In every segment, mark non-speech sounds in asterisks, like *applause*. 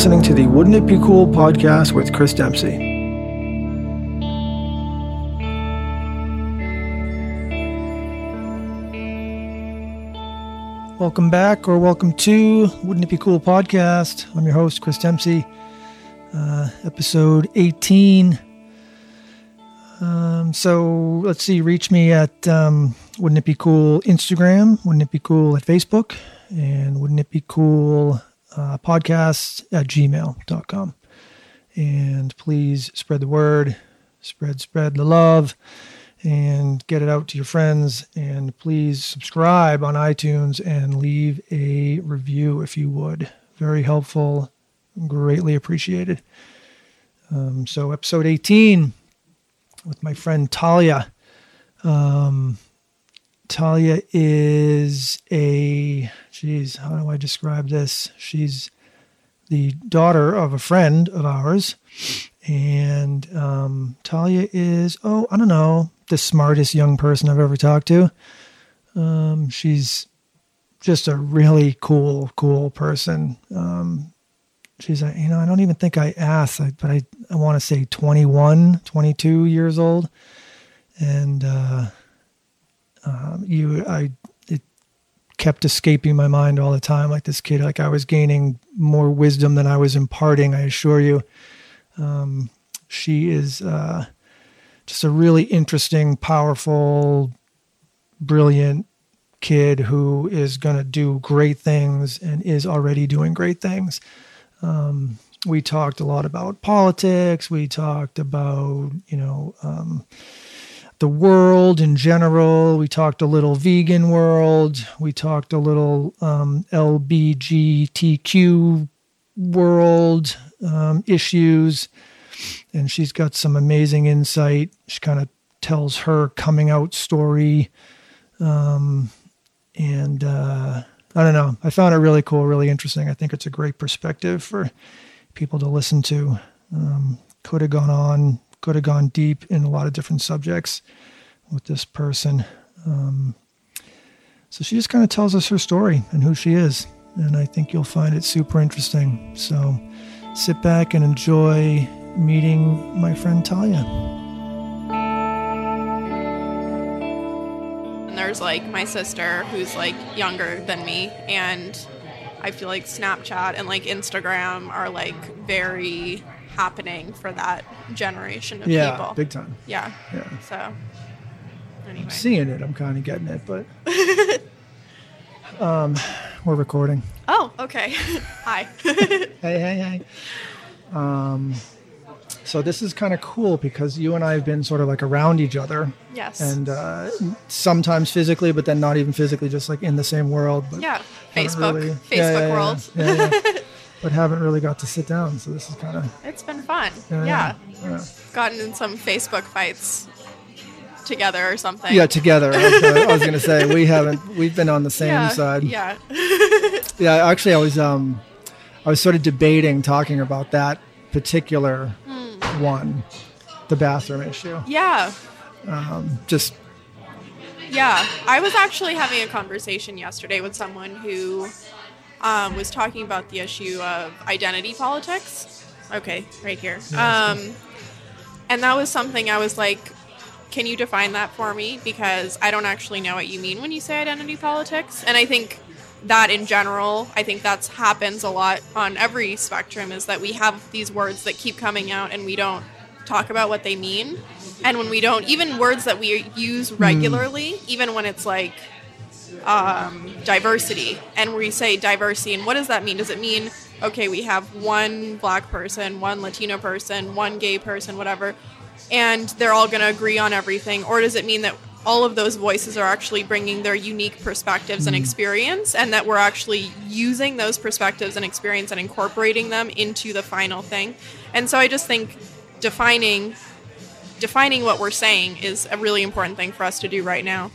Listening to the Wouldn't It Be Cool podcast with Chris Dempsey. Welcome back, or welcome to Wouldn't It Be Cool podcast. I'm your host, Chris Dempsey. Uh, episode 18. Um, so let's see, reach me at um, Wouldn't It Be Cool Instagram, Wouldn't It Be Cool at Facebook, and Wouldn't It Be Cool uh, podcast at gmail.com. And please spread the word, spread, spread the love, and get it out to your friends. And please subscribe on iTunes and leave a review if you would. Very helpful, greatly appreciated. Um, so, episode 18 with my friend Talia. Um, Talia is a, geez, how do I describe this? She's the daughter of a friend of ours. And um, Talia is, oh, I don't know, the smartest young person I've ever talked to. Um, she's just a really cool, cool person. Um, she's, you know, I don't even think I asked, but I, I want to say 21, 22 years old. And, uh, um, you, I, kept escaping my mind all the time. Like this kid, like I was gaining more wisdom than I was imparting. I assure you. Um, she is uh, just a really interesting, powerful, brilliant kid who is going to do great things and is already doing great things. Um, we talked a lot about politics. We talked about, you know, um, the world in general. We talked a little vegan world. We talked a little um, LBGTQ world um, issues. And she's got some amazing insight. She kind of tells her coming out story. Um, and uh, I don't know. I found it really cool, really interesting. I think it's a great perspective for people to listen to. Um, could have gone on could have gone deep in a lot of different subjects with this person. Um, so she just kind of tells us her story and who she is. And I think you'll find it super interesting. So sit back and enjoy meeting my friend Talia. And there's like my sister who's like younger than me. And I feel like Snapchat and like Instagram are like very happening for that generation of yeah, people. big time. Yeah. Yeah. So anyway. I'm seeing it. I'm kind of getting it, but *laughs* um, we're recording. Oh, okay. *laughs* Hi. *laughs* Hey, hey, hey. Um, so this is kind of cool because you and I have been sort of like around each other, yes. and uh, sometimes physically, but then not even physically, just like in the same world. But yeah. Facebook. really- Facebook yeah, yeah, yeah, world. yeah, yeah. But haven't really got to sit down. So this is kind of It's been fun. yeah, yeah. yeah. Gotten in some Facebook fights together or something. Yeah, together. I was, was gonna say we *laughs* haven't. We've been on the same yeah. side. Yeah. *laughs* Yeah, actually, I was um, I was sort of debating talking about that particular Hmm. one, the bathroom issue. Yeah. Just Yeah, I was actually having a conversation yesterday with someone who um, was talking about the issue of identity politics. Okay, right here. Um, and that was something I was like, can you define that for me? Because I don't actually know what you mean when you say identity politics. And I think that in general, I think that's happens a lot on every spectrum is that we have these words that keep coming out and we don't talk about what they mean. And when we don't, even words that we use regularly, even when it's like um, diversity, and we say diversity, and what does that mean? Does it mean, okay, we have one black person, one Latino person, one gay person, whatever, and they're all going to agree on everything? Or does it mean that all of those voices are actually bringing their unique perspectives and experience, and that we're actually using those perspectives and experience and incorporating them into the final thing? And so I just think defining defining what we're saying is a really important thing for us to do right now.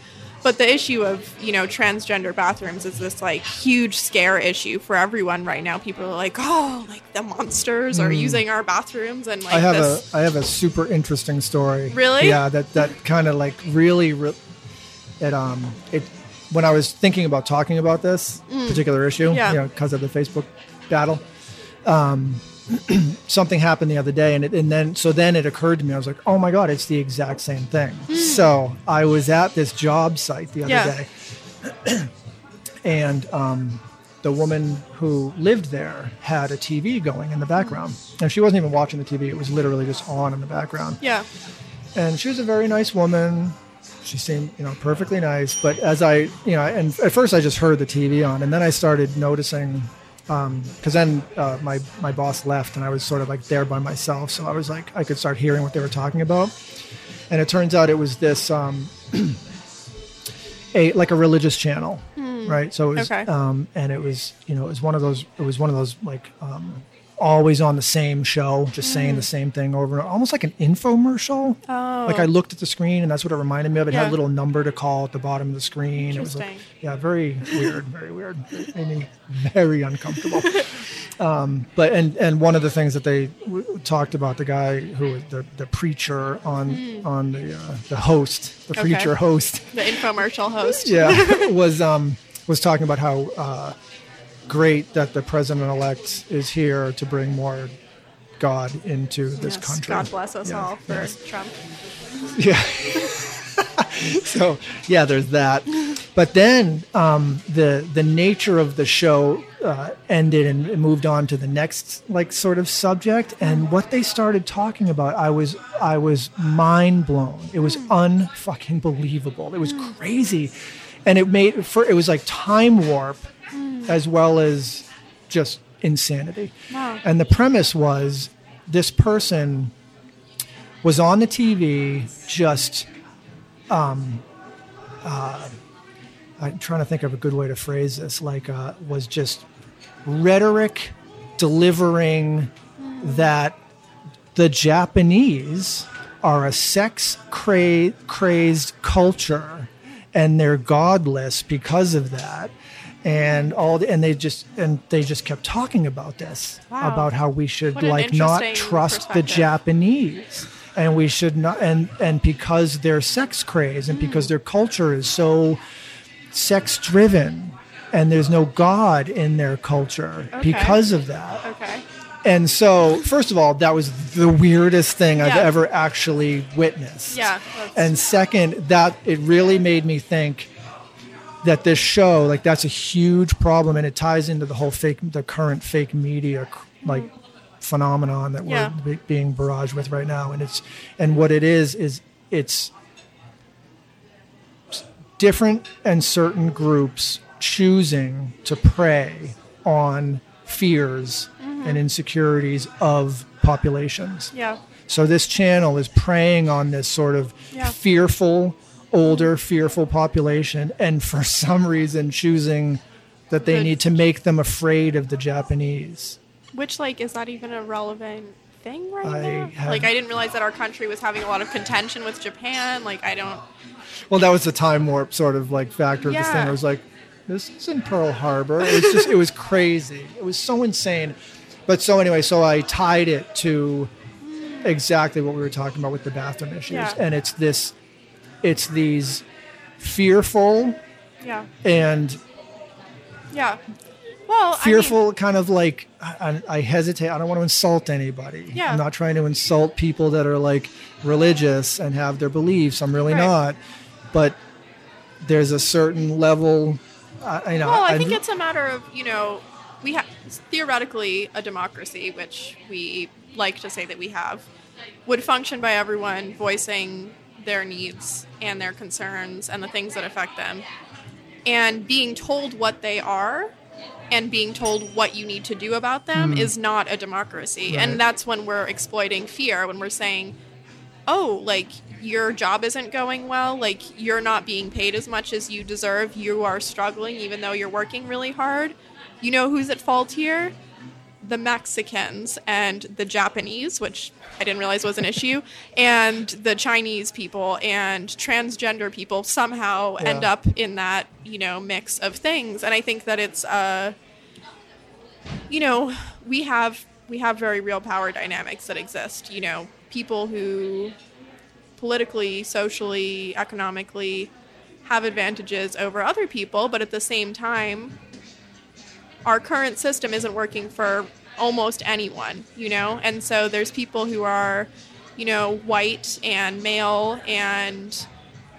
But the issue of, you know, transgender bathrooms is this like huge scare issue for everyone right now. People are like, "Oh, like the monsters are using our bathrooms and like I have this a I have a super interesting story. Really? Yeah, that that kind of like really re- it um it when I was thinking about talking about this particular issue, Mm. Yeah. you know, because of the Facebook battle. Um, *clears throat* something happened the other day, and it, and then so then it occurred to me. I was like, oh my god, it's the exact same thing. So I was at this job site the other Yeah. day, *clears throat* and um, the woman who lived there had a TV going in the background, and she wasn't even watching the TV. It was literally just on in the background Yeah. and she was a very nice woman. She seemed, you know, perfectly nice. But as I, you know, and at first I just heard the TV on, and then I started noticing, because then uh, my my boss left, and I was sort of like there by myself, so I was like, I could start hearing what they were talking about, and it turns out it was this, um, *clears throat* a like a religious channel, right? So it was, Okay. um, and it was, you know, it was one of those, it was one of those like. Um, Always on the same show, just saying the same thing over, and over, almost like an infomercial. Oh. Like I looked at the screen, and that's what it reminded me of. It had a little number to call at the bottom of the screen. It was like, yeah, very weird, very weird. It made me very uncomfortable. *laughs* um, but and and one of the things that they w- talked about the guy who was the the preacher on on the uh, the host, the. Okay. preacher host, The infomercial host. yeah, *laughs* was um was talking about how uh, great that the president elect is here to bring more God into this Yes, country. God bless us Yeah, all for yes. Trump. *laughs* Yeah. *laughs* so yeah, there's that. But then um, the the nature of the show uh, ended and moved on to the next like sort of subject. And what they started talking about, I was I was mind blown. It was unfucking believable. It was crazy, and it made for it was like time warp as well as just insanity. Wow. And the premise was this person was on the TV just um uh I'm trying to think of a good way to phrase this like uh was just rhetoric delivering that the Japanese are a sex cra- crazed culture and they're godless because of that and all the, and they just and they just kept talking about this Wow. about how we should like not trust the. Japanese and we should not and and because they're sex craze and Hmm. because their culture is so sex driven and there's no god in their culture Okay. because of that Okay. and so first of all that was the weirdest thing i've ever actually witnessed Yeah. and second that it really made me think that this show like that's a huge problem and it ties into the whole fake the current fake media like phenomenon that we're be- being barraged with right now and it's and what it is is it's different and certain groups choosing to prey on fears mm-hmm. and insecurities of populations yeah. so this channel is preying on this sort of Yeah. fearful, older, fearful population, and for some reason choosing that they Good. need to make them afraid of the Japanese. Which like is that even a relevant thing right I now? have- Like I didn't realize that our country was having a lot of contention with Japan. Like I don't. Well, that was the time warp sort of like factor of this thing. I was like, this is in Pearl Harbor. It was just, it was crazy. It was so insane. But so anyway, so I tied it to exactly what we were talking about with the bathroom issues, Yeah. and it's this, it's these fearful Yeah. and Yeah. Well, fearful kind of like I, I hesitate i don't want to insult anybody Yeah. i'm not trying to insult people that are like religious and have their beliefs i'm really Right. not but there's a certain level I you know Well, I I- think it's a matter of, you know, we have theoretically a democracy, which we like to say that we have, would function by everyone voicing their needs and their concerns and the things that affect them. And being told what they are and being told what you need to do about them hmm. is not a democracy. Right. And that's when we're exploiting fear, when we're saying, oh, like your job isn't going well, like you're not being paid as much as you deserve, you are struggling even though you're working really hard. You know who's at fault here? The Mexicans and the Japanese, which I didn't realize was an issue, and the Chinese people and transgender people somehow end up in that, you know, mix of things. And I think that it's uh you know, we have we have very real power dynamics that exist. You know, people who politically, socially, economically have advantages over other people, but at the same time, our current system isn't working for almost anyone, you know? And so there's people who are, you know, white and male and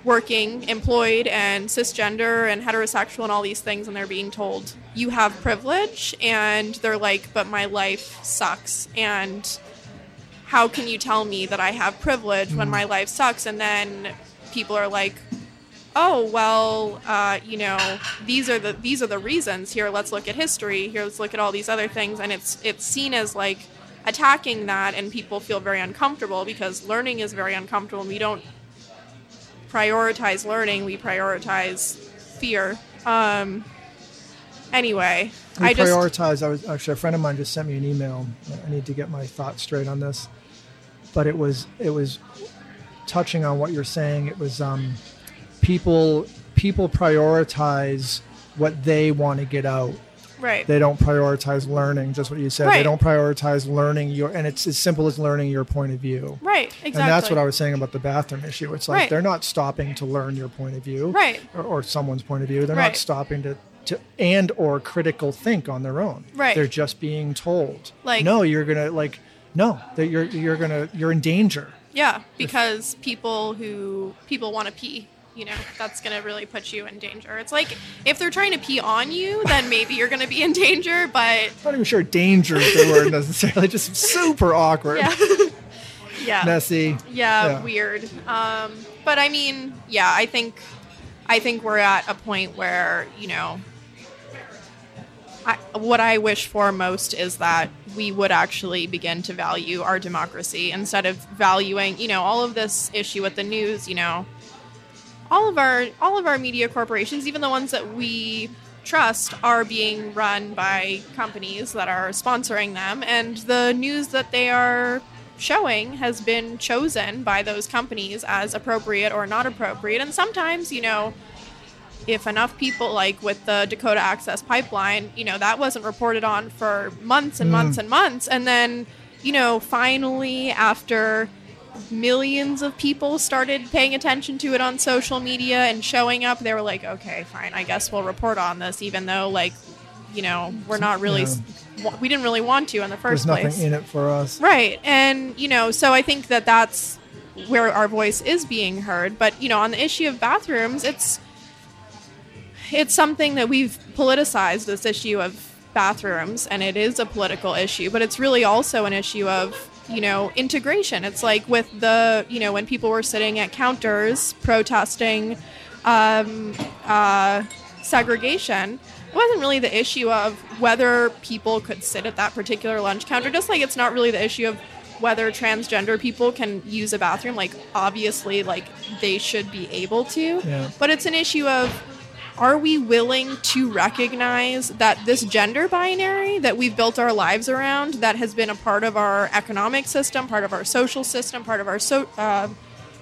working, employed, and cisgender and heterosexual and all these things, and they're being told, you have privilege. And they're like, but my life sucks. And how can you tell me that I have privilege when mm-hmm. my life sucks? And then people are like, oh well uh, you know these are the these are the reasons here let's look at history here let's look at all these other things and it's it's seen as like attacking that and people feel very uncomfortable because learning is very uncomfortable and we don't prioritize learning we prioritize fear um, anyway We i just prioritize. I was actually a friend of mine just sent me an email. I need to get my thoughts straight on this, but it was it was touching on what you're saying. It was um, people people prioritize what they want to get out. right They don't prioritize learning. Just what you said. Right. They don't prioritize learning your, and it's as simple as learning your point of view. right exactly And that's what I was saying about the bathroom issue. It's like Right. they're not stopping to learn your point of view, Right. Or, or someone's point of view. They're Right. not stopping to, to and or critical think on their own. Right. They're just being told, Like- no, you're gonna like, no, that you're you're gonna you're in danger. Yeah, because people who people want to pee, you know, that's going to really put you in danger. It's like if they're trying to pee on you, then maybe you're going to be in danger, but I'm not even sure danger is the word *laughs* necessarily. Just super awkward, yeah. *laughs* yeah. messy. yeah, Yeah. weird. Um, but I mean, yeah, I think I think we're at a point where, you know, I, what I wish for most is that we would actually begin to value our democracy instead of valuing, you know, all of this issue with the news, you know, all of our all of our media corporations, even the ones that we trust, are being run by companies that are sponsoring them, and the news that they are showing has been chosen by those companies as appropriate or not appropriate. And sometimes, you know, if enough people like with the Dakota Access Pipeline, you know, that wasn't reported on for months and mm. months and months. And then, you know, finally after millions of people started paying attention to it on social media and showing up, they were like, okay, fine, I guess we'll report on this, even though, like, you know, we're not really, Yeah. we didn't really want to in the first There's nothing place. in it for us. Right. And, you know, so I think that that's where our voice is being heard. But, you know, on the issue of bathrooms, it's it's something that we've politicized this issue of bathrooms and it is a political issue, but it's really also an issue of, you know, integration. It's like with the, you know, when people were sitting at counters protesting um, uh, segregation, it wasn't really the issue of whether people could sit at that particular lunch counter, just like it's not really the issue of whether transgender people can use a bathroom. Like, obviously, like they should be able to. Yeah. But it's an issue of are we willing to recognize that this gender binary that we've built our lives around, that has been a part of our economic system, part of our social system, part of our so, uh,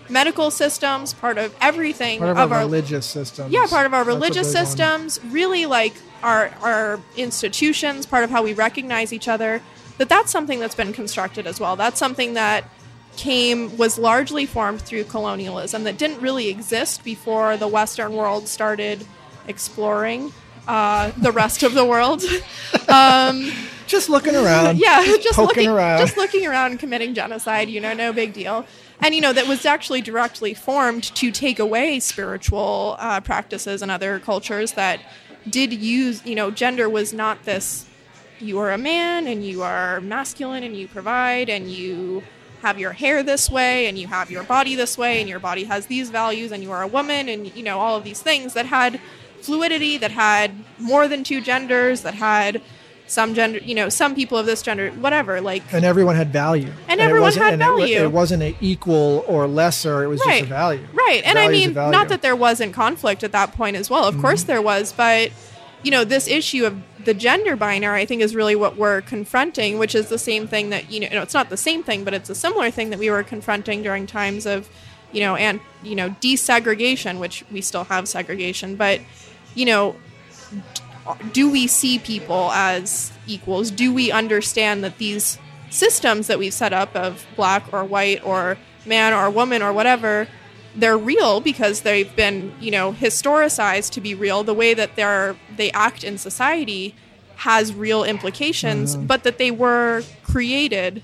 medical systems, part of everything Part of, of our, religious systems. yeah, part of our That's religious big one. systems, really like our our institutions, part of how we recognize each other. That that's something that's been constructed as well. That's something that came was largely formed through colonialism that didn't really exist before the Western world started exploring uh, the rest of the world. *laughs* um, Just looking around. yeah, *laughs* just looking around. just looking around and committing genocide. You know, no big deal. And you know that was actually directly formed to take away spiritual uh, practices and other cultures that did use. You know, gender was not this. You are a man and you are masculine and you provide and you have your hair this way and you have your body this way and your body has these values and you are a woman and you know all of these things that had fluidity that had more than two genders that had some gender you know some people of this gender whatever like and everyone had value. And it everyone had and it value. It, wasn't an equal or lesser. It was right just a value. right and i mean not that there wasn't conflict at that point as well of course mm-hmm. there was but you know this issue of the gender binary i think is really what we're confronting which is the same thing that you know no, it's not the same thing but it's a similar thing that we were confronting during times of you know and you know desegregation which we still have segregation but you know do we see people as equals? Do we understand that these systems that we've set up of black or white or man or woman or whatever, they're real because they've been, you know, historicized to be real. The way that they're they act in society has real implications, Mhm. but that they were created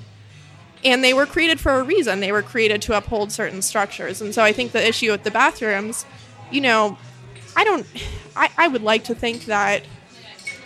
and they were created for a reason. They were created to uphold certain structures. And so I think the issue with the bathrooms, you know, I don't, I, I would like to think that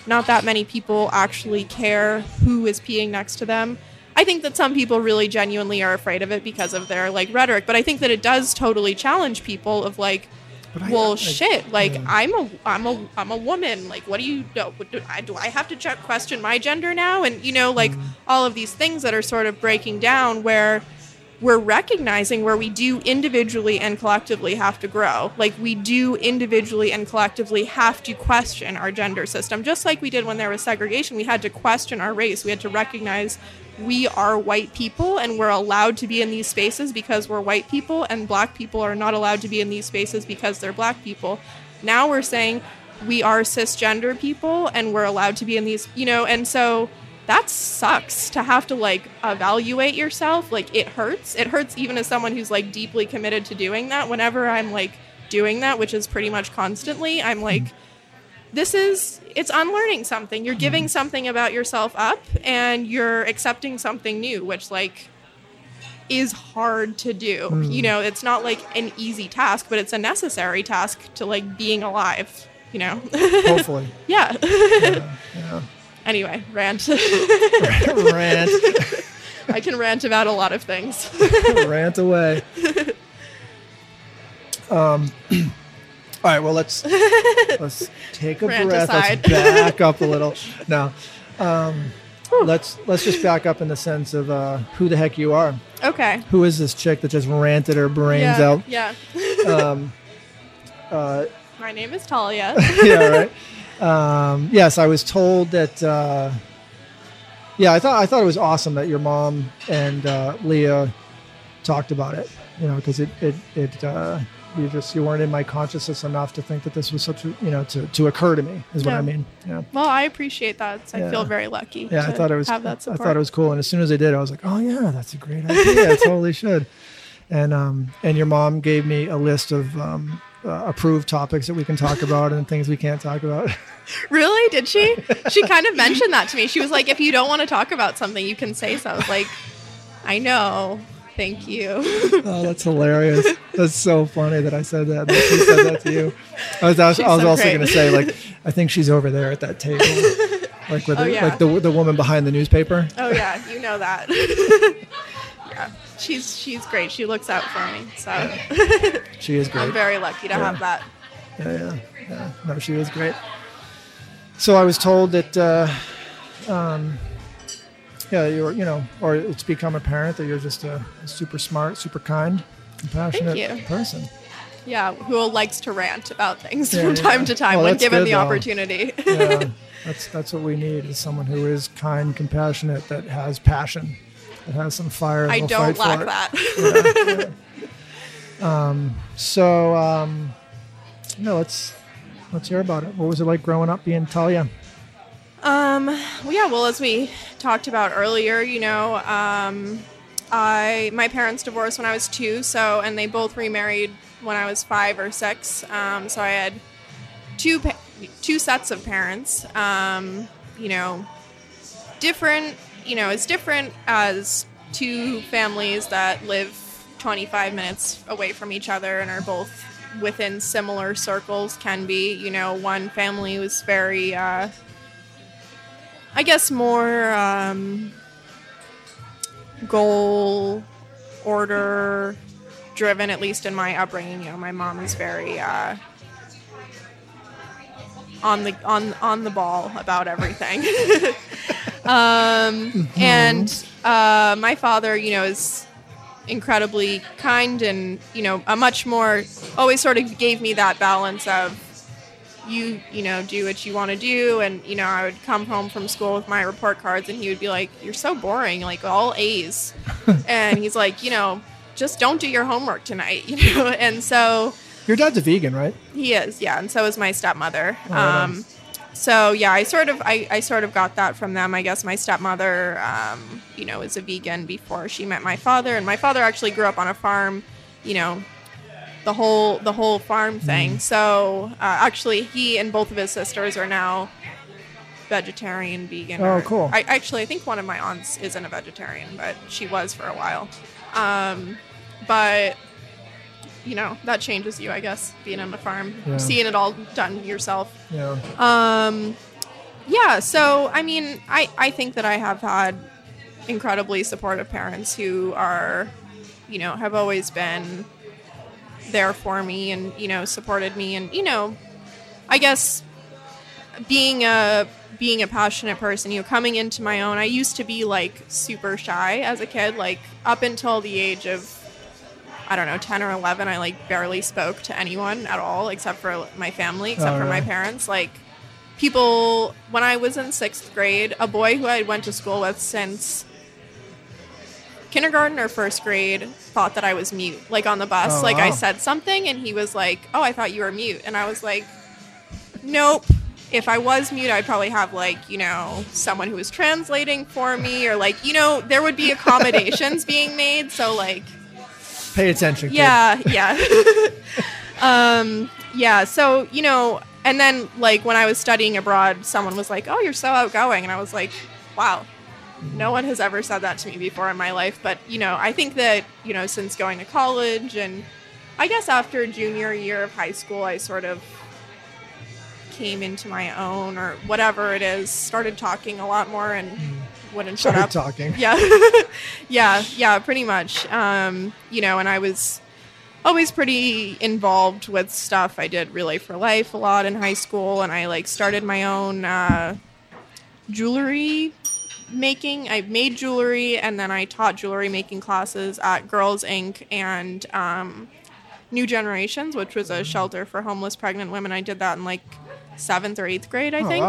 not that many people actually care who is peeing next to them. I think that some people really genuinely are afraid of it because of their like rhetoric, but I think that it does totally challenge people of like, But I- well, I- shit. Like yeah. I'm a I'm a I'm a woman. Like what do you do? Do I, do I have to check, question my gender now? And you know, like Mm. all of these things that are sort of breaking down where we're recognizing where we do individually and collectively have to grow. Like we do individually and collectively have to question our gender system, just like we did when there was segregation. We had to question our race. We had to recognize we are white people and we're allowed to be in these spaces because we're white people, and black people are not allowed to be in these spaces because they're black people. Now we're saying we are cisgender people and we're allowed to be in these, you know, and so that sucks to have to like evaluate yourself. Like it hurts. It hurts even as someone who's like deeply committed to doing that. Whenever I'm like doing that, which is pretty much constantly, I'm like, this is it's unlearning something. You're giving something about yourself up and you're accepting something new, which like is hard to do. You mm. know, it's not like an easy task, but it's a necessary task to like being alive, you know. *laughs* Hopefully. yeah. *laughs* Yeah. Anyway, rant. *laughs* Rant. I can rant about a lot of things. *laughs* Rant away. Um, *clears throat* all right. Well, let's let's take a Rant breath. aside. Let's *laughs* back up a little. No. Um, let's let's just back up in the sense of uh, who the heck you are. Okay. Who is this chick that just ranted her brains yeah. out? Yeah. Um, uh, My name is Talia. yeah, right. Um, yes, I was told that. Uh, yeah, I thought I thought it was awesome that your mom and uh, Leah talked about it. You know, because it it it uh, you just you weren't in my consciousness enough to think that this was such a you know to, to occur to me is what Yeah. I mean. Yeah, well, I appreciate that. I Yeah. feel very lucky. yeah. I thought it was have I that support. thought it was cool, and as soon as I did, I was like, oh yeah, that's a great idea. I totally should. And um and your mom gave me a list of um, uh, approved topics that we can talk about and things we can't talk about. *laughs* Really? Did she? She kind of mentioned that to me. She was like, if you don't want to talk about something, you can say so. I was like, I know. Thank you. Oh, that's hilarious. That's so funny that I said that. That she said that to you. I was, I was, I was so also going to say, like, I think she's over there at that table, *laughs* like with Oh, the, yeah. like the the woman behind the newspaper. Oh yeah, you know that. *laughs* yeah. She's she's great. She looks out for me. So *laughs* She is great. I'm very lucky to have that. Yeah, yeah, yeah. No, she was great. So I was told that, uh, um, yeah, you're, you know, or it's become apparent that you're just a, super smart, super kind, compassionate person. Yeah, who likes to rant about things Yeah, from yeah. time to time Well, when given good, the though. opportunity. yeah, *laughs* that's that's what we need is someone who is kind, compassionate, that has passion, that has some fire. I don't fight for lack it. that. *laughs* So, um, no, let's let's hear about it. What was it like growing up being Talia? Um, well, yeah, well, as we talked about earlier, you know, um, I my parents divorced when I was two, so and they both remarried when I was five or six. Um, so I had two pa- two sets of parents. Um, you know, different. You know, as different as two families that live 25 minutes away from each other and are both within similar circles can be. You know, one family was very. Uh, I guess more um, goal order driven, at least in my upbringing. You know, my mom is very uh, on the on on the ball about everything. *laughs* um, and uh, my father, you know, is incredibly kind and you know a much more always sort of gave me that balance of you you know do what you want to do. And you know i would come home from school with my report cards and he would be like you're so boring like all a's. *laughs* And he's like you know just don't do your homework tonight *laughs* you know? And so Your dad's a vegan, right? he is yeah and so is my stepmother Oh, right um so yeah i sort of I, I sort of got that from them i guess my stepmother um you know is a vegan before she met my father and my father actually grew up on a farm you know the whole the whole farm thing. So uh, actually, he and both of his sisters are now vegetarian, vegan. Oh, or- cool. I actually I think one of my aunts isn't a vegetarian, but she was for a while. Um, but you know that changes you, I guess, being on the farm, Yeah. seeing it all done yourself. Yeah. Um, yeah. So I mean, I I think that I have had incredibly supportive parents who are, you know, have always been there for me and you know supported me and you know, I guess being a being a passionate person, you know, coming into my own. I used to be like super shy as a kid, like up until the age of I don't know, 10 or 11, I like barely spoke to anyone at all except for my family, except Oh, for my parents. Like people when I was in 6th grade, a boy who I went to school with since kindergarten or first grade thought that I was mute. Like on the bus, Oh, like I said something and he was like, "Oh, I thought you were mute." And I was like, "Nope." If I was mute, I'd probably have like, you know, someone who was translating for me or like, you know, there would be *laughs* accommodations being made. So like Pay attention. kid. yeah, yeah. *laughs* um, yeah, so, you know, and then like when I was studying abroad, someone was like, "Oh, you're so outgoing." And I was like, "Wow. No one has ever said that to me before in my life." But, you know, I think that, you know, since going to college and I guess after junior year of high school, I sort of came into my own or whatever it is, started talking a lot more and wouldn't shut Started up. talking. Yeah. *laughs* yeah, yeah, pretty much. Um, you know, and I was always pretty involved with stuff I did Relay for Life a lot in high school and I like started my own uh, jewelry making. I made jewelry and then I taught jewelry making classes at Girls Inc. and um, New Generations, which was a shelter for homeless pregnant women. I did that in like seventh or eighth grade, I Oh, think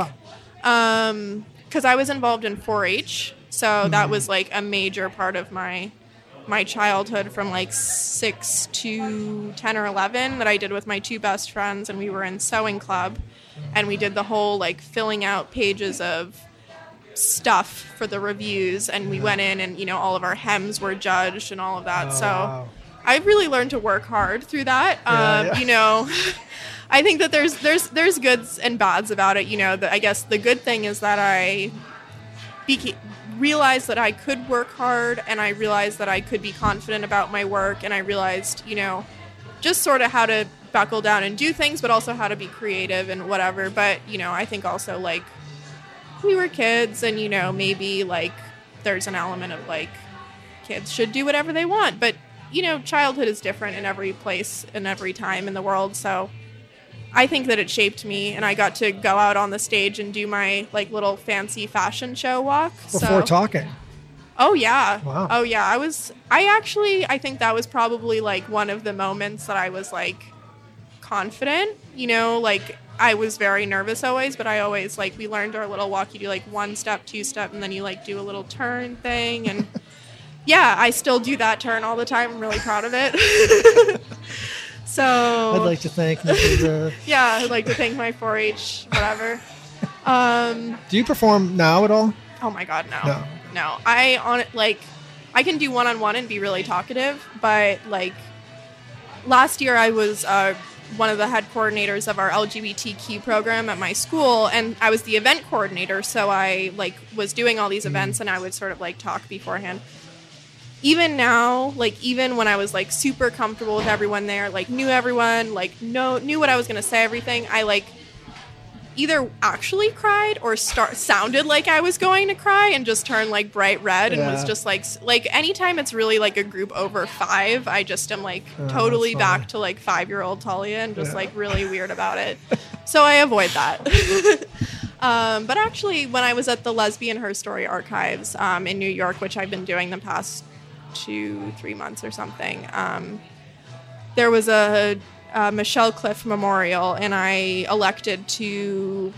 wow. um because i was involved in 4-h so Mm-hmm. that was like a major part of my my childhood from like 6 to 10 or 11 that i did with my two best friends and we were in sewing club and we did the whole like filling out pages of stuff for the reviews and we went in and you know all of our hems were judged and all of that Oh, so wow. I really learned to work hard through that. Yeah, um, yeah. You know, *laughs* I think that there's there's there's goods and bads about it. You know, the, I guess the good thing is that I beca- realized that I could work hard, and I realized that I could be confident about my work, and I realized, you know, just sort of how to buckle down and do things, but also how to be creative and whatever. But you know, I think also like we were kids, and you know, maybe like there's an element of like kids should do whatever they want, but you know, childhood is different in every place and every time in the world. So I think that it shaped me, and I got to go out on the stage and do my like little fancy fashion show walk. Before so, talking. Oh yeah. Wow. Oh yeah. I was I actually I think that was probably like one of the moments that I was like confident, you know, like I was very nervous always, but I always like we learned our little walk you do like one step, two step and then you like do a little turn thing and *laughs* yeah, I still do that turn all the time. I'm really proud of it. *laughs* so I'd like to thank Mrs. *laughs* Uh, yeah, I'd like to thank my 4-H whatever. *laughs* Um do you perform now at all? Oh my god, no. No. No. I on like I can do one on one and be really talkative, but like last year I was uh, one of the head coordinators of our LGBTQ program at my school and I was the event coordinator, so I like was doing all these events and I would sort of like talk beforehand. Even now, like even when I was like super comfortable with everyone there, like knew everyone, like know knew what I was gonna say, everything, I like either actually cried or start sounded like I was going to cry and just turned like bright red and was just like like anytime it's really like a group over five, I just am like Oh, totally back to like five year old Talia and just Yeah. like really weird about it. *laughs* so I avoid that. *laughs* um, but actually, when I was at the Lesbian Herstory Archives um, in New York, which I've been doing the past two three months or something. Um, there was a, a Michelle Cliff memorial, and I elected to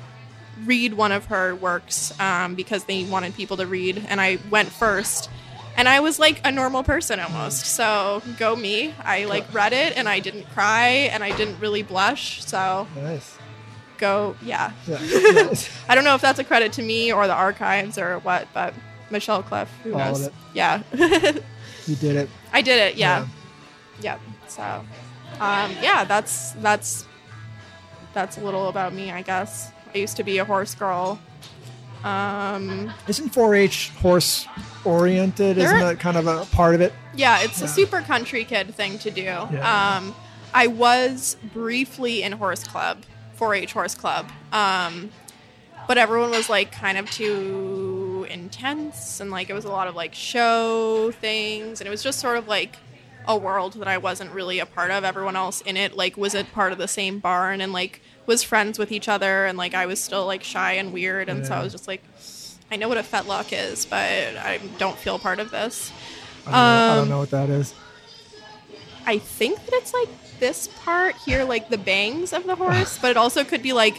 read one of her works um, because they wanted people to read, and I went first. And I was like a normal person almost. So go me. I like read it and I didn't cry and I didn't really blush. So Nice. go, yeah. Yeah. *laughs* nice. I don't know if that's a credit to me or the archives or what, but Michelle Cliff, who All knows? Yeah. *laughs* You did it. I did it. Yeah. Yep. So, um, yeah, that's that's that's a little about me, I guess. I used to be a horse girl Um, Isn't 4-H horse oriented? Isn't that kind of a part of it? yeah, it's Yeah. a super country kid thing to do. Yeah. Um, I was briefly in horse club, 4-H horse club, um, but everyone was like kind of too intense, and like it was a lot of like show things, and it was just sort of like a world that I wasn't really a part of. Everyone else in it like was a part of the same barn and like was friends with each other, and like I was still like shy and weird, and so I was just like. I know what a fetlock is, but I don't feel part of this. I don't, know, I don't Um, know what that is. I think that it's like this part here, like the bangs of the horse, *sighs* but it also could be like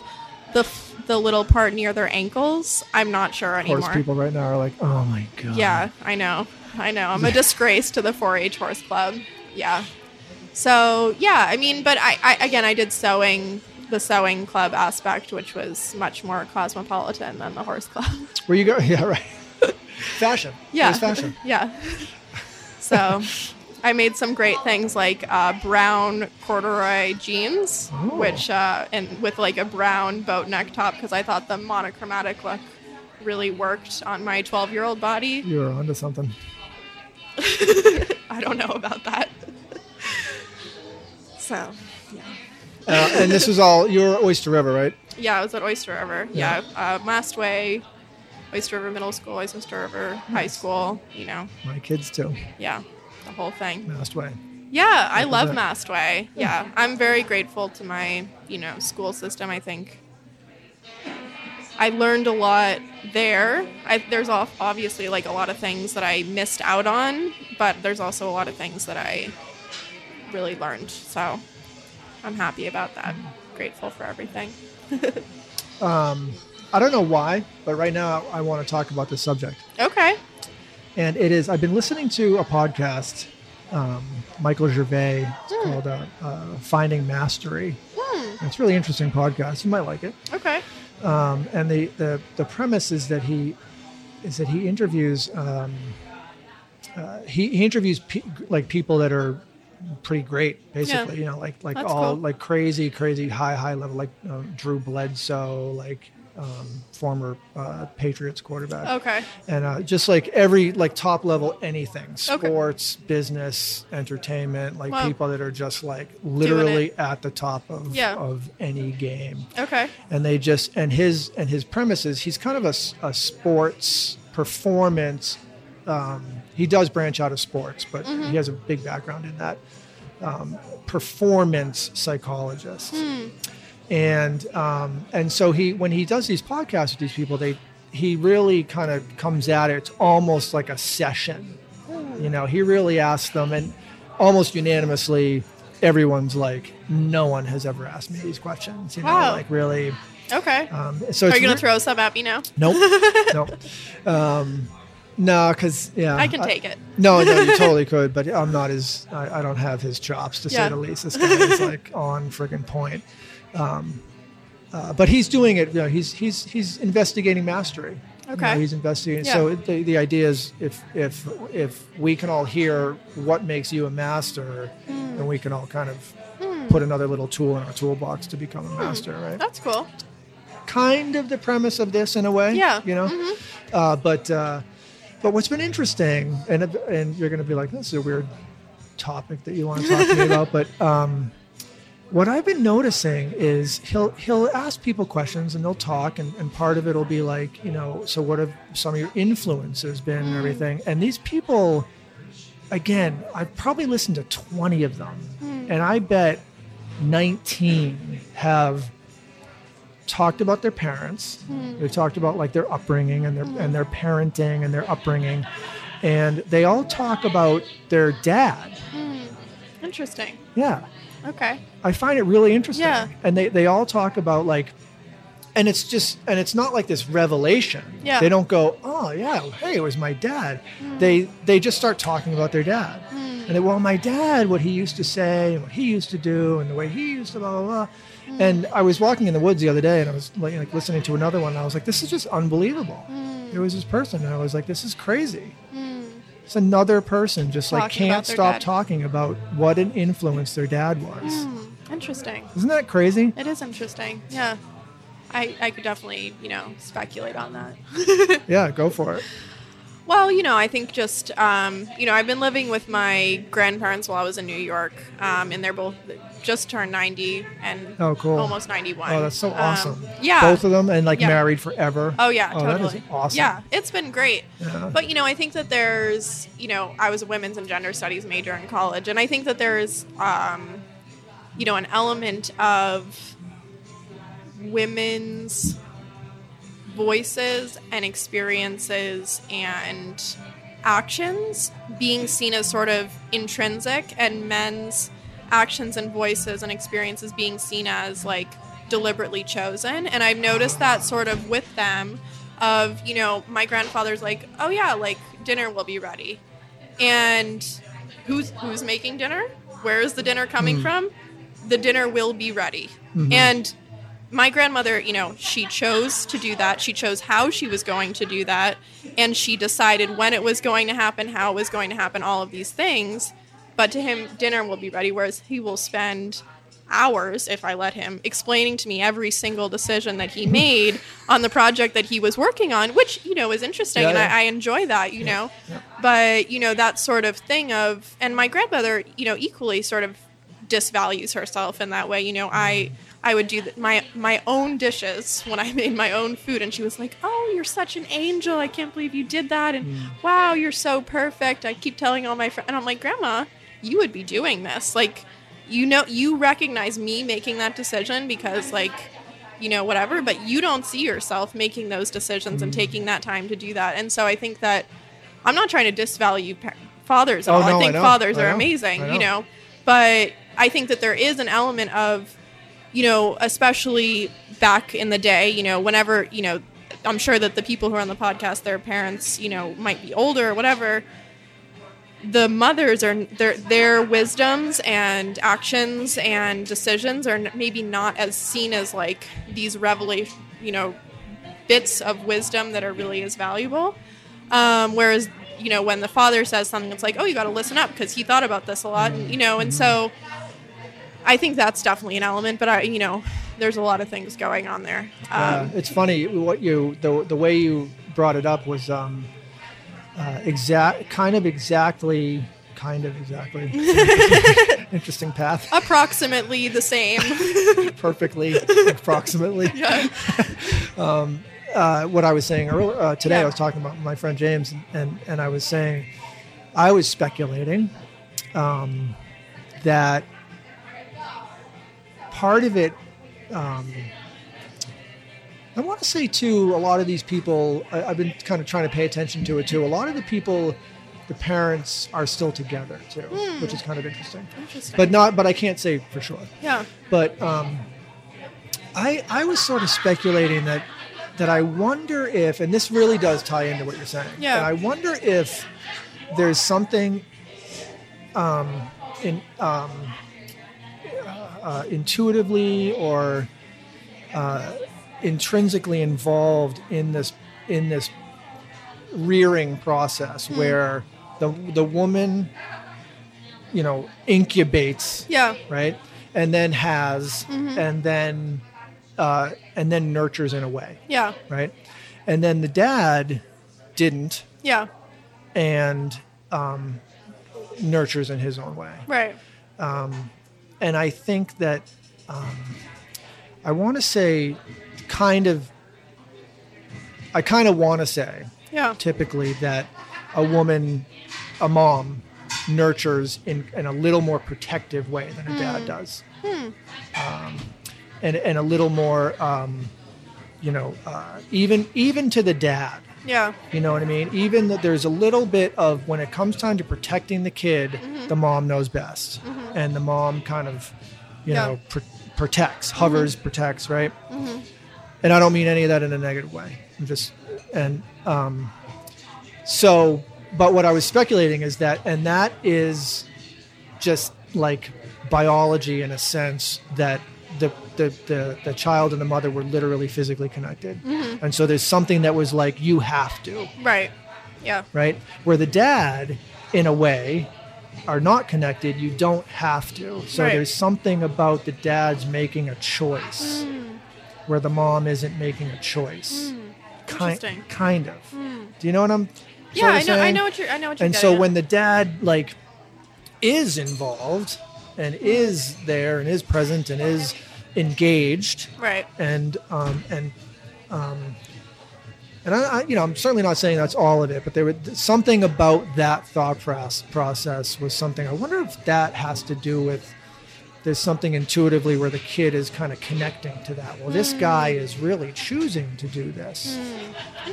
the the little part near their ankles. I'm not sure anymore. Horse people right now are like, oh my god. Yeah, I know. I know. I'm a disgrace to the 4-H horse club. Yeah. So yeah, I mean, but I, I again, I did sewing, the sewing club aspect, which was much more cosmopolitan than the horse club. Where you go? *laughs* Yeah, right. *laughs* fashion. Yeah. fashion. *laughs* yeah. So I made some great things like uh, brown corduroy jeans, Oh. which uh, and with like a brown boat neck top because I thought the monochromatic look really worked on my 12 year old body. You were onto something. *laughs* I don't know about that. so yeah, Uh, and this was all your Oyster River, right? yeah, I was at Oyster River. Yeah. Yeah, uh, Mastway, Oyster River Middle School, Oyster River High School. You know, My kids too. yeah, the whole thing. Mastway. Yeah, I love Represent. Mastway. Yeah, I'm very grateful to my, you know, school system. I think I learned a lot there. I, there's off, obviously like a lot of things that I missed out on, but there's also a lot of things that I really learned. So I'm happy about that. Grateful for everything. *laughs* Um, I don't know why, but right now I want to talk about this subject. Okay. And it is, I've been listening to a podcast, um, Michael Gervais, it's Hmm. called uh, uh, Finding Mastery. Hmm. It's a really interesting podcast. You might like it. Okay. Um, and the, the, the premise is that he is that he interviews um, uh, he, he interviews pe- like people that are pretty great basically Yeah. you know like like That's all cool. like crazy crazy high high level like uh, Drew Bledsoe like um, former uh, Patriots quarterback Okay. and uh, just like every like top level anything sports business entertainment like Wow. people that are just like literally at the top of Yeah. of any game Okay. and they just and his and his premises, he's kind of a, a sports performance um, he does branch out of sports but he has a big background in that um, performance psychologist and um, and so he when he does these podcasts with these people they he really kind of comes at it it's almost like a session you know he really asks them and almost unanimously everyone's like no one has ever asked me these questions you know Wow. like really Okay. um, so Are you gonna re- throw some at me now? nope *laughs* nope um, no because yeah I can take it. no no you *laughs* totally could but i'm not as i, I don't have his chops to say the least this guy is like on friggin' point um, uh, but he's doing it you know he's he's he's investigating mastery You know, Okay. he's investigating Yeah. so the, the idea is if if if we can all hear what makes you a master Hmm. then we can all kind of put another little tool in our toolbox to become a master right That's cool. kind of the premise of this in a way. Yeah. You know, Mhm. uh, but uh, but what's been interesting, and and you're going to be like, this is a weird topic that you want to talk to me *laughs* about, but um, what I've been noticing is he'll he'll ask people questions and they'll talk, and, and part of it will be like, you know, so what have some of your influences been and everything, mm. and these people. Again, I've probably listened to 20 of them, mm. and I bet 19 have talked about their parents. Mm. They've talked about like their upbringing and their and their parenting and their upbringing, and they all talk about their dad. Interesting. Yeah, Okay. I find it really interesting. Yeah. and they they all talk about like. And it's just, and it's not like this revelation. Yeah. They don't go, oh yeah, hey, it was my dad. Hmm. They they just start talking about their dad, hmm. and they, well, my dad, what he used to say, and what he used to do, and the way he used to blah blah blah. Hmm. And I was walking in the woods the other day, and I was like, like listening to another one, and I was like, this is just unbelievable. It was this person, and I was like, this is crazy. It's another person just like Talking can't stop dad. talking about what an influence their dad was. Interesting. Isn't that crazy? It is interesting. Yeah. I, I could definitely, you know, speculate on that. *laughs* Yeah, go for it. Well, you know, I think just, um, you know, I've been living with my grandparents while I was in New York, um, and they're both just turned 90 and Oh, cool. almost 91. Oh, that's so Um, awesome. yeah. Both of them and like Yeah. married forever. Oh yeah, Oh, totally. that is awesome. Yeah, it's been great. Yeah. But you know, I think that there's, you know, I was a women's and gender studies major in college, and I think that there's, um, you know, an element of women's voices and experiences and actions being seen as sort of intrinsic and men's actions and voices and experiences being seen as like deliberately chosen. And i've noticed that sort of with them of you know my grandfather's like oh yeah like dinner will be ready. And who's who's making dinner? Where is the dinner coming hmm. from? The dinner will be ready. Mm-hmm. And my grandmother, you know, she chose to do that. She chose how she was going to do that. And she decided when it was going to happen, how it was going to happen, all of these things. But to him, dinner will be ready, whereas he will spend hours, if I let him, explaining to me every single decision that he made *laughs* on the project that he was working on, which, you know, is interesting. Yeah, and yeah. I, I enjoy that, you know. But, you know, that sort of thing of, and my grandmother, you know, equally sort of disvalues herself in that way. You know, I I would do th- my my own dishes when I made my own food, and she was like, "Oh, you're such an angel! I can't believe you did that!" And mm. wow, you're so perfect. I keep telling all my friends, and I'm like, "Grandma, you would be doing this. Like, you know, you recognize me making that decision because like." You know, whatever, but you don't see yourself making those decisions and mm. taking that time to do that. And so I think that I'm not trying to disvalue pa- fathers at Oh, all. no, I I think know. fathers I are know. amazing, I you know. know. But I think that there is an element of, you know, especially back in the day, you know, whenever, you know, I'm sure that the people who are on the podcast, their parents, you know, might be older or whatever. The mothers are their their wisdoms and actions and decisions are maybe not as seen as like these revelation, you know, bits of wisdom that are really as valuable. Um, whereas, you know, when the father says something, it's like, oh, you got to listen up because he thought about this a lot, and you know, and so I think that's definitely an element. But I, you know, there's a lot of things going on there. Uh, Um, it's funny what you the the way you brought it up was um, uh, exact kind of exactly kind of exactly. *laughs* Interesting path. Approximately the same. *laughs* perfectly approximately. *laughs* Um, uh, what I was saying earlier uh, today I was talking about my friend James and and I was saying I was speculating um, that part of it um, I want to say too, a lot of these people, I, I've been kind of trying to pay attention to it too. A lot of the people, the parents are still together too, which is kind of interesting. Interesting. But not, but I can't say for sure. yeah. But um, I, I was sort of speculating that, that I wonder if, and this really does tie into what you're saying. Yeah. And I wonder if there's something um, in um, uh, intuitively or uh, intrinsically involved in this in this rearing process where the the woman you know incubates Yeah. right and then has and then uh, and then nurtures in a way Yeah. right and then the dad didn't Yeah. and um, nurtures in his own way Right. and I think that um, I want to say, kind of, I kind of want to say, Yeah. typically that a woman, a mom, nurtures in, in a little more protective way than a dad does, um, and and a little more, um, you know, uh, even even to the dad. Yeah. You know what I mean? Even that there's a little bit of when it comes time to protecting the kid, the mom knows best, and the mom kind of, you Yeah. know, pr- protects, hovers, protects, right? And I don't mean any of that in a negative way. I'm just and um, so, but what I was speculating is that, and that is just like biology in a sense that the the, the, the child and the mother were literally physically connected. And so there's something that was like, you have to, Right. Yeah. right? Where the dad, in a way, are not connected, you don't have to. So Right. there's something about the dad's making a choice where the mom isn't making a choice. Kind, interesting. kind of. Do you know what I'm? Yeah, I know. I know what you're. I know what you're. and so at. when the dad like is involved and is there and is present and is engaged right, and um and um and I, I you know i'm certainly not saying that's all of it but there was something about that thought process was something i wonder if that has to do with there's something intuitively where the kid is kind of connecting to that well this guy is really choosing to do this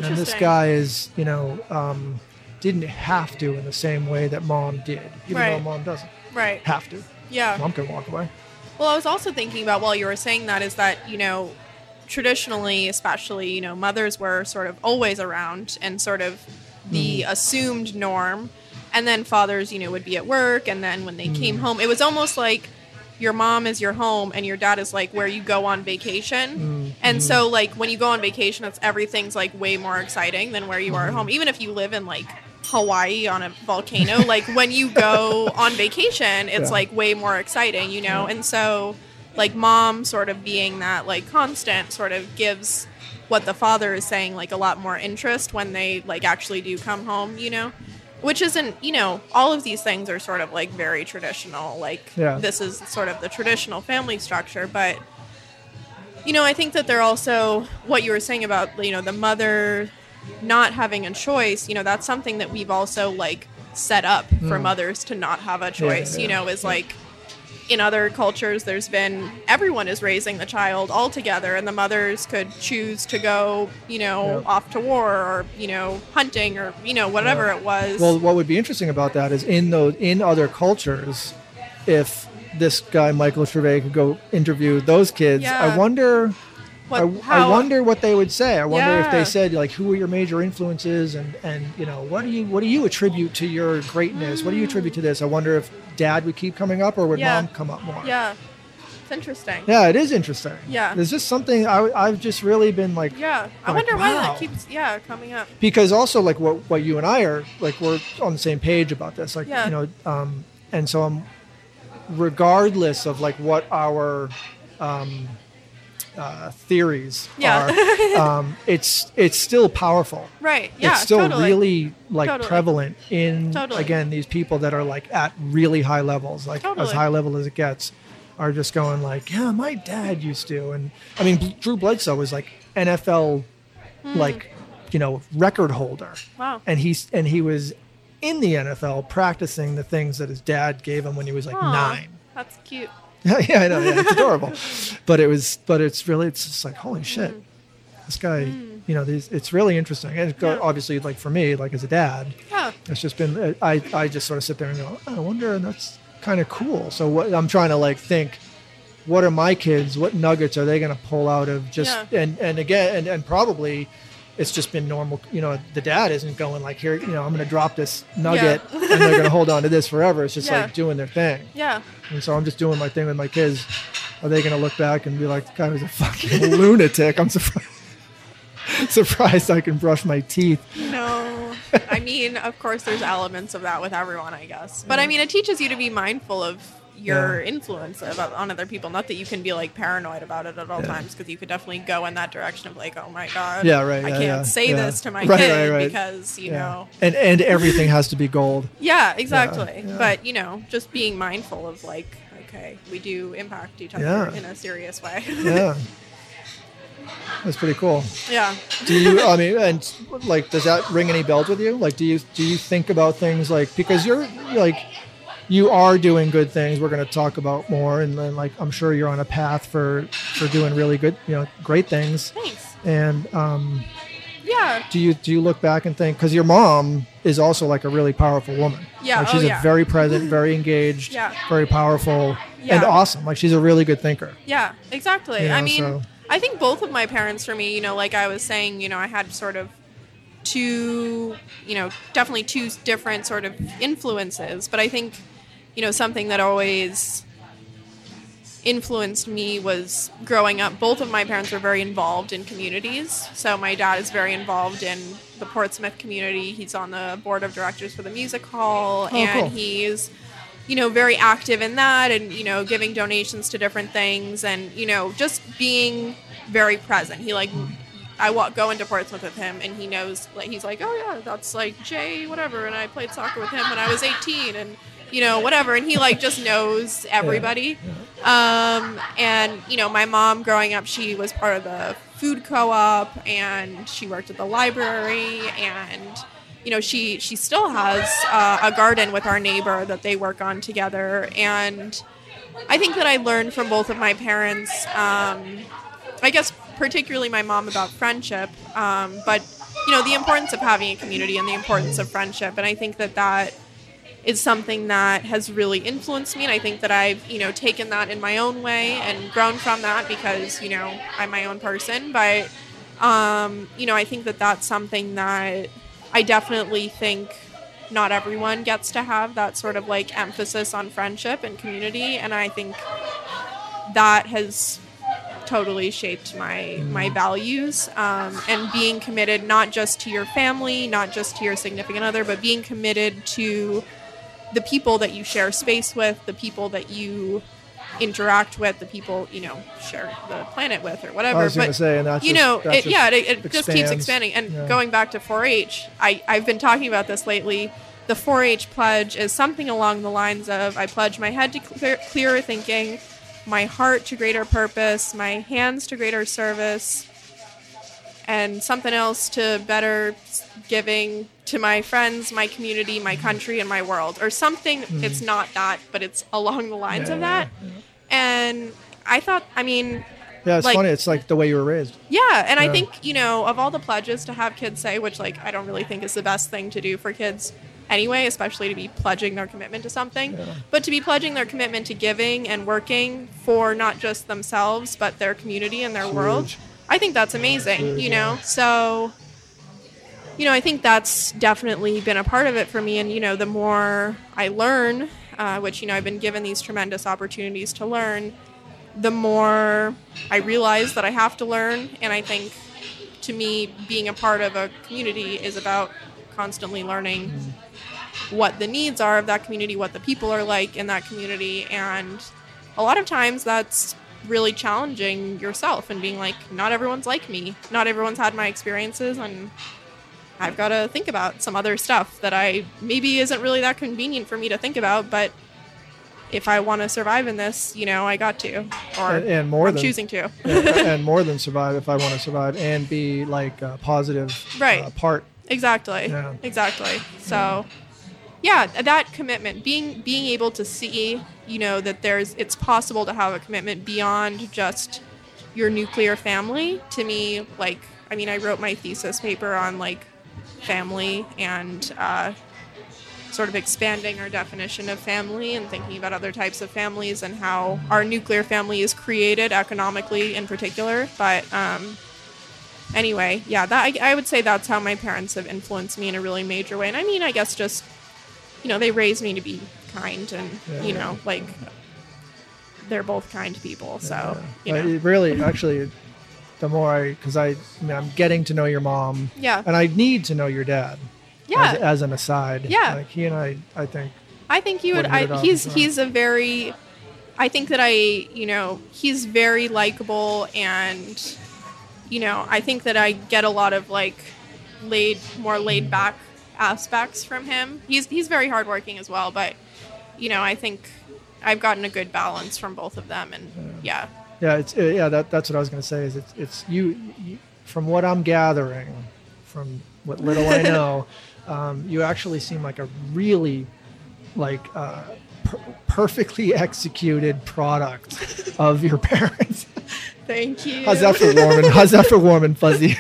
and this guy is you know um, didn't have to in the same way that mom did even though mom doesn't right. have to Yeah. mom can walk away Well, I was also thinking about while you were saying that is that, you know, traditionally, especially, you know, mothers were sort of always around and sort of the Mm. assumed norm. And then fathers, you know, would be at work. And then when they Mm. came home, it was almost like your mom is your home and your dad is like where you go on vacation. Mm-hmm. And so, like, when you go on vacation, it's everything's like way more exciting than where you are at mm-hmm. home. Even if you live in like Hawaii on a volcano, like when you go *laughs* on vacation, it's Yeah. like way more exciting, you know? And so, like, mom sort of being that like constant sort of gives what the father is saying like a lot more interest when they like actually do come home, you know? Which isn't, you know, all of these things are sort of like very traditional. Like, Yeah. this is sort of the traditional family structure, but you know, I think that they're also what you were saying about you know the mother not having a choice. You know, that's something that we've also like set up for mothers to not have a choice. You Hmm. yeah, know, is like in other cultures, there's been everyone is raising the child all together, and the mothers could choose to go, you know, Yeah. off to war or you know hunting or you know whatever Yeah. it was. Well, what would be interesting about that is in those in other cultures, if this guy Michael Trevay could go interview those kids, Yeah. I wonder. What- I, I wonder what they would say. I wonder if they said like, "Who are your major influences?" and and you know, what do you what do you attribute to your greatness? What do you attribute to this? I wonder if Dad would keep coming up, or would Yeah. Mom come up more? yeah, it's interesting. Yeah, it is interesting. Yeah. there's just something I, I've just really been like, Yeah, I Like, wonder why wow. that keeps yeah coming up. because also like what what you and I are like we're on the same page about this like Yeah. you know um and so I'm regardless of like what our um uh, theories Yeah. are *laughs* um it's it's still powerful Right. Yeah. it's still totally. really like Totally. prevalent in Totally. again these people that are like at really high levels like as high level as it gets are just going like yeah my dad used to and i mean drew bledsoe was like nfl like you know record holder. Wow. and he's and he was in the nfl practicing the things that his dad gave him when he was like Aw, nine That's cute. *laughs* yeah yeah, i know yeah, it's adorable but it was but it's really it's just like holy shit Hmm. this guy you know these it's really interesting and Yeah. obviously like for me like as a dad Yeah. it's just been i i just sort of sit there and go oh, i wonder and that's kind of cool so what i'm trying to like think what are my kids what nuggets are they going to pull out of just Yeah. and and again and, and probably it's just been normal you know the dad isn't going like here you know i'm going to drop this nugget and they're going *laughs* to hold on to this forever it's just Yeah. like doing their thing Yeah. and so I'm just doing my thing with my kids. Are they going to look back and be like, "The guy was a fucking *laughs* lunatic"? I'm surprised. *laughs* surprised I can brush my teeth. No. I mean, of course, there's elements of that with everyone, I guess. But I mean, it teaches you to be mindful of your Yeah. influence about, on other people. Not that you can be like paranoid about it at all Yeah. times, because you could definitely go in that direction of like, oh my god, Yeah, right, I yeah, can't say this to my Right, kid right, right. because you know. And and everything has to be gold. *laughs* Yeah, exactly. But you know, just being mindful of like, okay, we do impact each other in a serious way. *laughs* Yeah. That's pretty cool. yeah. Do you? I mean, and like, does that ring any bells with you? Like, do you do you think about things like because you're like, you are doing good things. We're going to talk about more, and then like, I'm sure you're on a path for for doing really good, you know, great things. Thanks. And um, Yeah. do you do you look back and think because your mom is also like a really powerful woman Yeah, like oh, she's yeah. a very present very engaged Yeah. very powerful and awesome like she's a really good thinker Yeah, exactly. You know, I mean, so- I think both of my parents, for me, you know, like I was saying, you know, I had sort of two, you know, definitely two different sort of influences. But I think, you know, something that always influenced me was growing up. Both of my parents were very involved in communities. So my dad is very involved in the Portsmouth community. He's on the board of directors for the music hall, Oh, and cool. he's you know, very active in that and, you know, giving donations to different things and, you know, just being very present. He like I walk go into Portsmouth with him and he knows like he's like, "Oh yeah, that's like Jay whatever." And I played soccer with him when I was 18 and you know, whatever. And he like just knows *laughs* everybody. Um and, you know, my mom growing up, she was part of the food co-op and she worked at the library and you know she she still has uh, a garden with our neighbor that they work on together. And i think that i learned from both of my parents um, i guess particularly my mom about friendship um, but you know the importance of having a community and the importance of friendship. And i think that that is something that has really influenced me and i think that i've you know taken that in my own way and grown from that because you know i'm my own person. But um, you know i think that that's something that I definitely think not everyone gets to have that sort of like emphasis on friendship and community. And I think that has totally shaped my my values um, and being committed not just to your family not just to your significant other but being committed to the people that you share space with the people that you interact with the people you know share the planet with or whatever. I was but say, and you just- know, it, yeah, it, it just keeps expanding. And Yeah. going back to 4-H, I I've been talking about this lately. The 4-H pledge is something along the lines of I pledge my head to clear, clearer thinking, my heart to greater purpose, my hands to greater service, and something else to better giving to my friends, my community, my country, and my world, or something. Mm-hmm. It's not that, but it's along the lines of Yeah, that. And I thought, I mean, Yeah, it's like- funny. It's like the way you were raised. yeah, and I think, you know, of all the pledges to have kids say, which like I don't really think is the best thing to do for kids anyway, especially to be pledging their commitment to something, Yeah. but to be pledging their commitment to giving and working for not just themselves, but their community and their world. I think that's amazing, you know? So you know, I think that's definitely been a part of it for me. And, you know, the more I learn, uh, which, you know, I've been given these tremendous opportunities to learn, the more I realize that I have to learn. And I think to me, being a part of a community is about constantly learning what the needs are of that community, what the people are like in that community. And a lot of times that's really challenging yourself and being like, not everyone's like me. Not everyone's had my experiences. And I've got to think about some other stuff that I maybe isn't really that convenient for me to think about, but if I want to survive in this, you know, I got to, or And- and more I'm than- choosing to. *laughs* and more than survive if I want to survive and be like a positive Right. uh, part. Exactly. Yeah. Exactly. So, yeah, that commitment, being being able to see, you know, that there's it's possible to have a commitment beyond just your nuclear family. To me, like, I mean, I wrote my thesis paper on like family and uh, sort of expanding our definition of family and thinking about other types of families and how our nuclear family is created economically in particular. But um, anyway, yeah, that I, I would say that's how my parents have influenced me in a really major way. And I mean, I guess just you know, they raised me to be kind and Yeah. you know, like they're both kind people. So Yeah. you know, it really, actually, the more I, because I, I mean, I'm getting to know your mom, yeah, and I need to know your dad. yeah. As, as an aside. Yeah. Like he and I, I think. I think he would. Wouldn't hit it I, he's he's a very. I think that I you know he's very likable and you know I think that I get a lot of like laid more laid mm. back aspects from him. He's he's very hardworking as well, but you know I think I've gotten a good balance from both of them, and yeah, Yeah, it's uh, yeah. That, that's what I was going to say. Is it's it's you, you. From what I'm gathering, from what little I *laughs* know, um, you actually seem like a really, like, uh, per- perfectly *laughs* executed product of your *laughs* parents. thank you. How's that for warm and how's that for warm and fuzzy?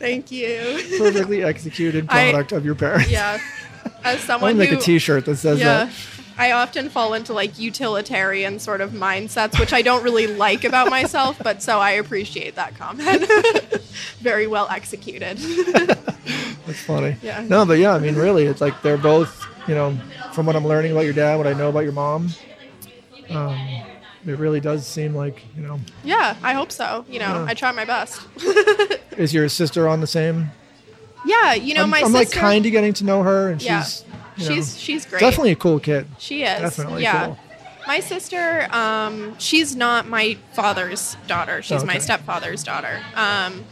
Thank you. perfectly executed I- product of your parents. yeah, as *laughs* someone to make who a T-shirt that says yeah. that. I often fall into like utilitarian sort of mindsets, which I don't really like about myself, but so I appreciate that comment. *laughs* Very well executed. *laughs* That's funny. Yeah. No, but yeah, I mean, really, it's like they're both, you know, from what I'm learning about your dad, what I know about your mom, um, it really does seem like, you know, yeah, I hope so. You know, Yeah. I try my best. *laughs* is your sister on the same? yeah, you know, I'm, my I'm sister. like kind of getting to know her, and Yeah. she's you know, she's she's great. definitely a cool kid. She is. Definitely yeah. cool. My sister, um, she's not my father's daughter. She's my Okay. stepfather's daughter. Um,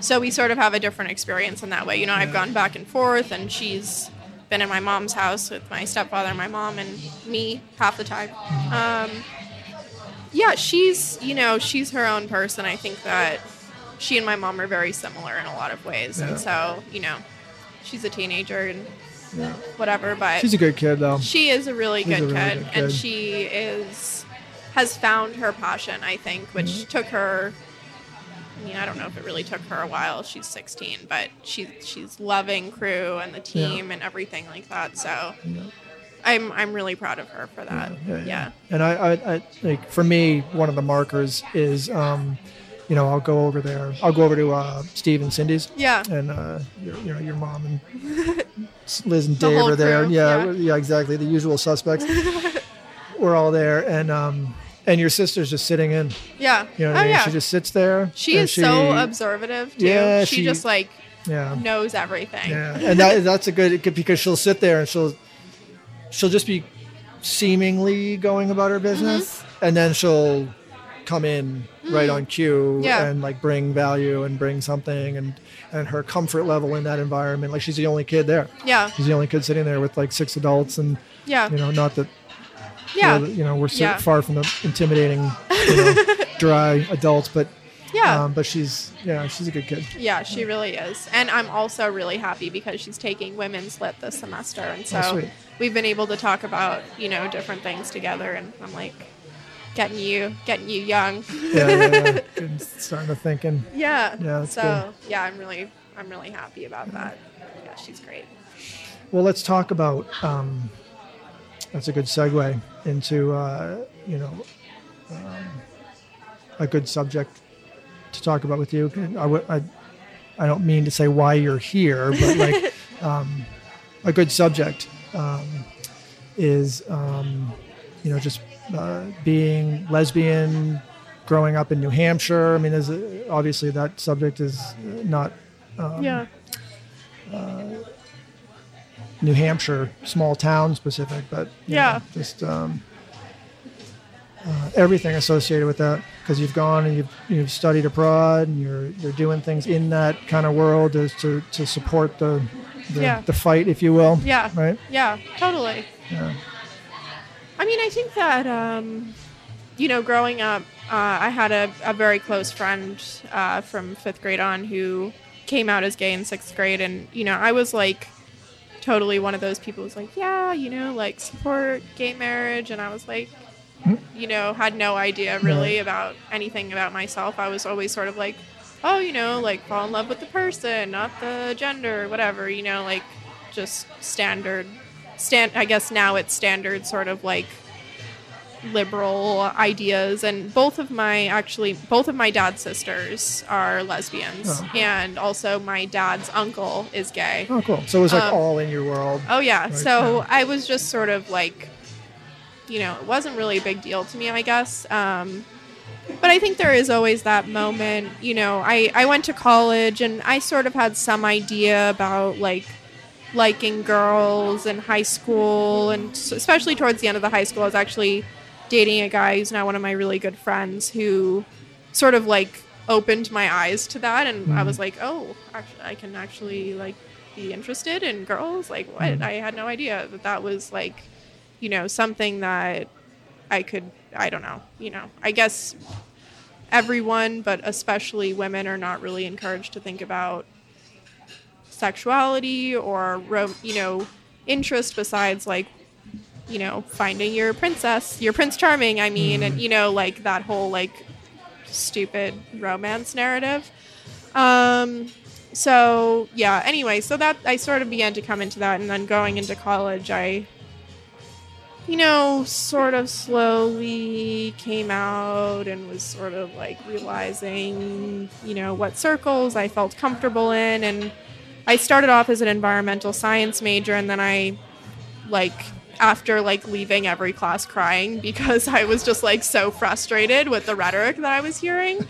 so we sort of have a different experience in that way. You know, I've gone back and forth, and she's been in my mom's house with my stepfather, my mom, and me half the time. Um, yeah, she's you know she's her own person. I think that she and my mom are very similar in a lot of ways, Yeah. and so you know, she's a teenager and Yeah. whatever. But She's a good kid though. she is a really She's a good really kid, good and she is has found her passion. I think, which Mm-hmm. took her. I mean, I don't know if it really took her a while. She's 16, but she she's loving crew and the team and everything like that. So, Yeah. I'm I'm really proud of her for that. Yeah, And I, I, I like for me, one of the markers is, um, you know, I'll go over there. I'll go over to uh, Steve and Cindy's, yeah, and uh, your, you know, your mom and *laughs* Liz and The Dave are there. Yeah, yeah. yeah, exactly. The usual suspects. *laughs* We're all there, and um, and your sister's just sitting in. yeah. You know what oh I mean? yeah, She just sits there. she is so observative too. Yeah, she, she- just like Yeah. knows everything. Yeah, and that, that's a good because she'll sit there and she'll she'll just be seemingly going about her business, and then she'll come in right on cue Mm-hmm. Yeah. and like bring value and bring something and and her comfort level in that environment. Like she's the only kid there. Yeah, She's the only kid sitting there with like six adults, and yeah, you know, not that yeah, you know we're so Yeah. far from the intimidating, you know, *laughs* dry adults, but yeah. um, but she's yeah, she's a good kid. Yeah, she really is. And I'm also really happy because she's taking women's lit this semester. And so Oh. We've been able to talk about, you know, different things together. And I'm like, getting you, getting you young. *laughs* Yeah, yeah, yeah. *laughs* Starting to think and yeah. Yeah, so yeah, I'm really, I'm really happy about that. Yeah, she's great. Well, let's talk about. Um, that's a good segue into uh, you know um, a good subject to talk about with you. I, w- I, I don't mean to say why you're here, but like *laughs* um, a good subject um, is um, you know just uh, being lesbian, growing up in New Hampshire. I mean, is obviously that subject is not um, yeah. New Hampshire, small town specific, but Yeah. know, just um, uh, everything associated with that. Because you've gone and you've you've studied abroad, and you're you're doing things in that kind of world as to, to support the the, Yeah. the fight, if you will. Yeah. Right. Yeah, totally. Yeah. I mean, I think that, um, you know, growing up, uh, I had a, a very close friend uh, from fifth grade on who came out as gay in sixth grade. And, you know, I was like totally one of those people who's like, yeah, you know, like support gay marriage. And I was like, you know, had no idea really about anything about myself. I was always sort of like, oh, you know, like fall in love with the person, not the gender, whatever, you know, like just standard stand I guess now it's standard sort of like liberal ideas and both of my actually both of my dad's sisters are lesbians Oh. and also my dad's uncle is gay. Oh, cool. So it was like Um, all in your world. Oh yeah. Right, so yeah. I was just sort of like, you know, it wasn't really a big deal to me, I guess. Um, but I think there is always that moment. You know, I I went to college and I sort of had some idea about like liking girls in high school, and especially towards the end of the high school, I was actually dating a guy who's now one of my really good friends who sort of like opened my eyes to that and I was mm. like, "Oh, actually, I can actually like be interested in girls." Like, what? Mm. I had no idea that that was like, you know, something that I could I don't know, you know. I guess everyone, but especially women are not really encouraged to think about sexuality or you know, interest besides like you know, finding your princess, your prince charming, I mean, and you know, like that whole like stupid romance narrative. Um, so yeah. Anyway, so that I sort of began to come into that, and then going into college, I, you know, sort of slowly came out and was sort of like realizing, you know, what circles I felt comfortable in, and I started off as an environmental science major, and then I, like. After like leaving every class crying *laughs* because I was just like so frustrated with the rhetoric that I was hearing.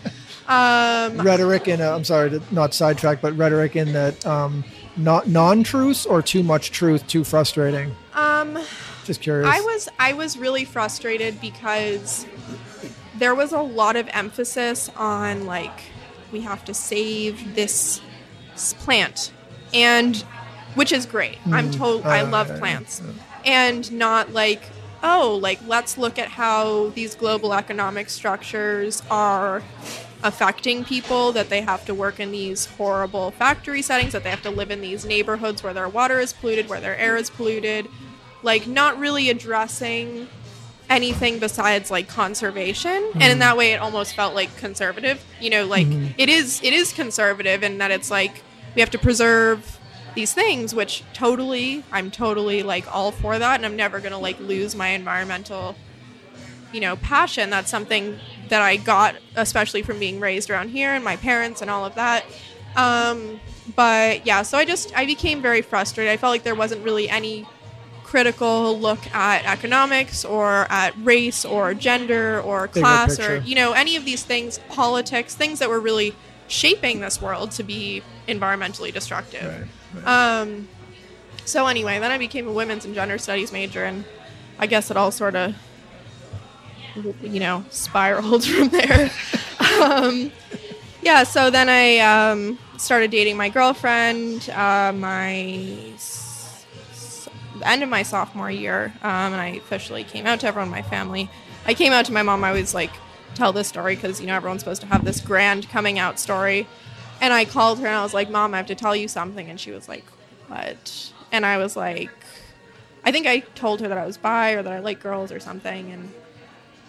Um, rhetoric in I'm sorry to not sidetrack, but rhetoric in that um, not non-truths or too much truth, too frustrating? Um, Just curious. I was I was really frustrated because there was a lot of emphasis on like we have to save this plant and which is great. I'm told I Uh, love yeah, plants. yeah. And not like oh, like let's look at how these global economic structures are affecting people that they have to work in these horrible factory settings that they have to live in these neighborhoods where their water is polluted where their air is polluted like not really addressing anything besides like conservation. And in that way it almost felt like conservative. You know like it is it is conservative in that it's like we have to preserve these things which totally i'm totally like all for that. And i'm never going to like lose my environmental you know passion. That's something that i got especially from being raised around here and my parents and all of that. Um, but yeah so i just i became very frustrated. I felt like there wasn't really any critical look at economics or at race or gender or class or you know any of these things politics things that were really shaping this world to be environmentally destructive Right, right. um, so anyway, then I became a women's and gender studies major, and I guess it all sort of, you know, spiraled *laughs* from there. um, yeah. So then I um, started dating my girlfriend. Uh, my s- s- the end of my sophomore year, um, and I officially came out to everyone in my family. I came out to my mom. I was like, tell this story because you know everyone's supposed to have this grand coming out story. And I called her and I was like, Mom, I have to tell you something. And she was like, What? And I was like, I think I told her that I was bi or that I like girls or something. And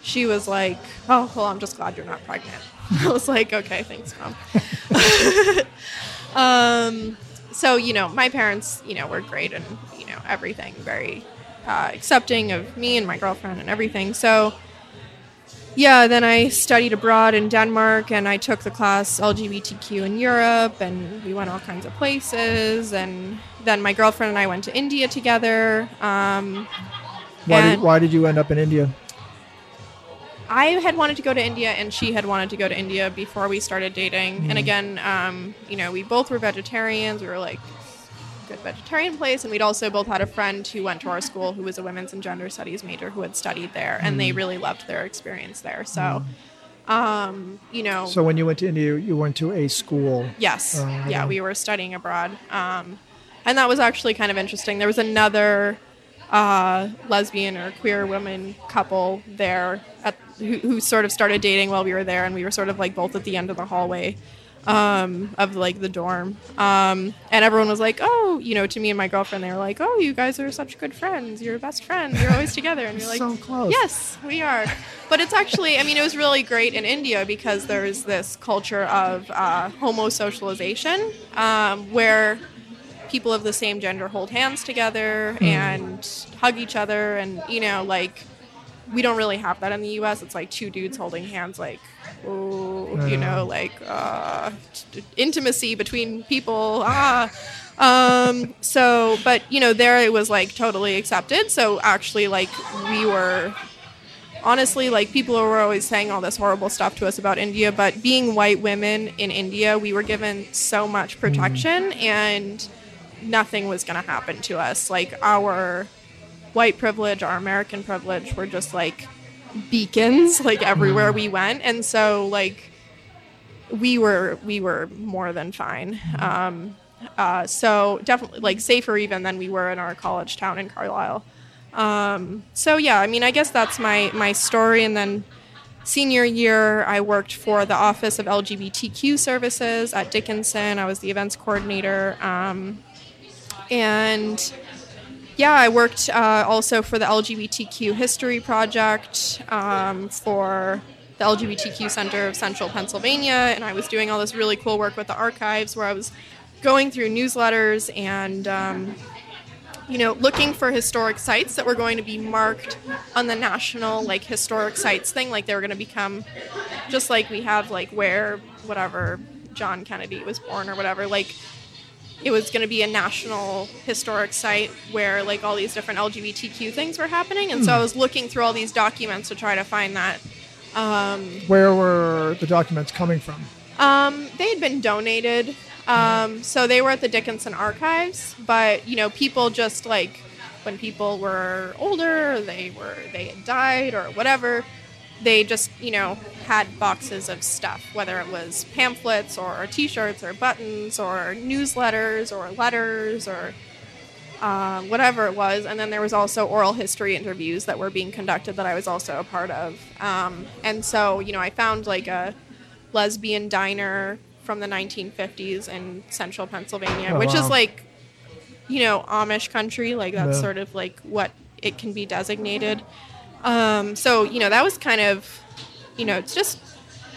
she was like, Oh, well, I'm just glad you're not pregnant. *laughs* I was like, Okay, thanks, Mom. *laughs* um, so, you know, my parents, you know, were great and, everything, very uh, accepting of me and my girlfriend and everything. So, yeah, then I studied abroad in Denmark and I took the class LGBTQ in Europe and we went all kinds of places. And then my girlfriend and I went to India together. Um, Why did, why did you end up in India? I had wanted to go to India and she had wanted to go to India before we started dating. And again, um, you know, we both were vegetarians. We were like, good vegetarian place. And we'd also both had a friend who went to our school who was a women's and gender studies major who had studied there. And they really loved their experience there. So, um, you know. So when you went to India, you went to a school. Yes. Oh, yeah, we were studying abroad. Um, and that was actually kind of interesting. There was another uh, lesbian or queer woman couple there at, who, who sort of started dating while we were there, and we were sort of like both at the end of the hallway um, of like the dorm. Um, and everyone was like, "Oh, you know," to me and my girlfriend, they were like, "Oh, you guys are such good friends. You're best friends. You're always together." And you're like, So close. Yes, we are. But it's actually, I mean, it was really great in India because there's this culture of uh, homosocialization um, where people of the same gender hold hands together and hug each other. And, you know, like, we don't really have that in the US. It's like two dudes holding hands, like, oh, you know, like uh, intimacy between people. Ah. Um, so, but, you know, there it was like totally accepted. So actually, like, we were honestly, like people were always saying all this horrible stuff to us about India, but being white women in India, we were given so much protection and nothing was going to happen to us. Like our white privilege, our American privilege were just like beacons like everywhere we went. And so like we were we were more than fine. Um uh, so definitely like safer even than we were in our college town in Carlisle. Um, so yeah, I mean, I guess that's my my story. And then senior year, I worked for the Office of LGBTQ Services at Dickinson. I was the events coordinator, um, and yeah, I worked uh, also for the LGBTQ History Project um, for the LGBTQ Center of Central Pennsylvania, and I was doing all this really cool work with the archives, where I was going through newsletters and um, you know, looking for historic sites that were going to be marked on the national like historic sites thing, like they were going to become just like we have like where whatever John Kennedy was born or whatever, like it was going to be a national historic site where like all these different LGBTQ things were happening, and so I was looking through all these documents to try to find that. Um, Where were the documents coming from? um, they had been donated Um, so they were at the Dickinson Archives, but you know, people just like when people were older, they were they had died or whatever, they just you know had boxes of stuff, whether it was pamphlets or T-shirts or buttons or newsletters or letters or uh, whatever it was. And then there was also oral history interviews that were being conducted that I was also a part of. Um, and so you know, I found like a lesbian diner from the 1950s in central Pennsylvania, Oh, which wow. is like you know Amish country, like that's Yeah. sort of like what it can be designated. Um, so you know that was kind of, you know, it's just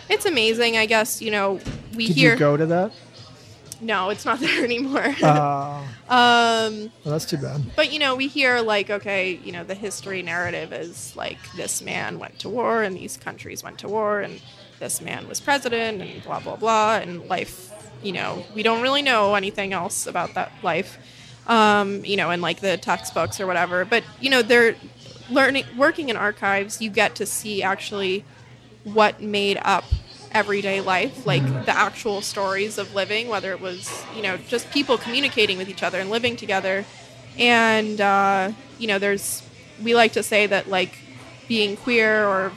it's amazing. I guess you know we Did hear you go to that? no, it's not *laughs* there anymore. Uh, *laughs* um, well, that's too bad. but you know we hear like okay, you know the history narrative is like this man went to war and these countries went to war and this man was president and blah blah blah and life. You know we don't really know anything else about that life. Um, you know, in like the textbooks or whatever. But you know, they're learning, working in archives. You get to see actually what made up everyday life, like the actual stories of living, whether it was, you know, just people communicating with each other and living together. And, uh, you know, there's, we like to say that like being queer or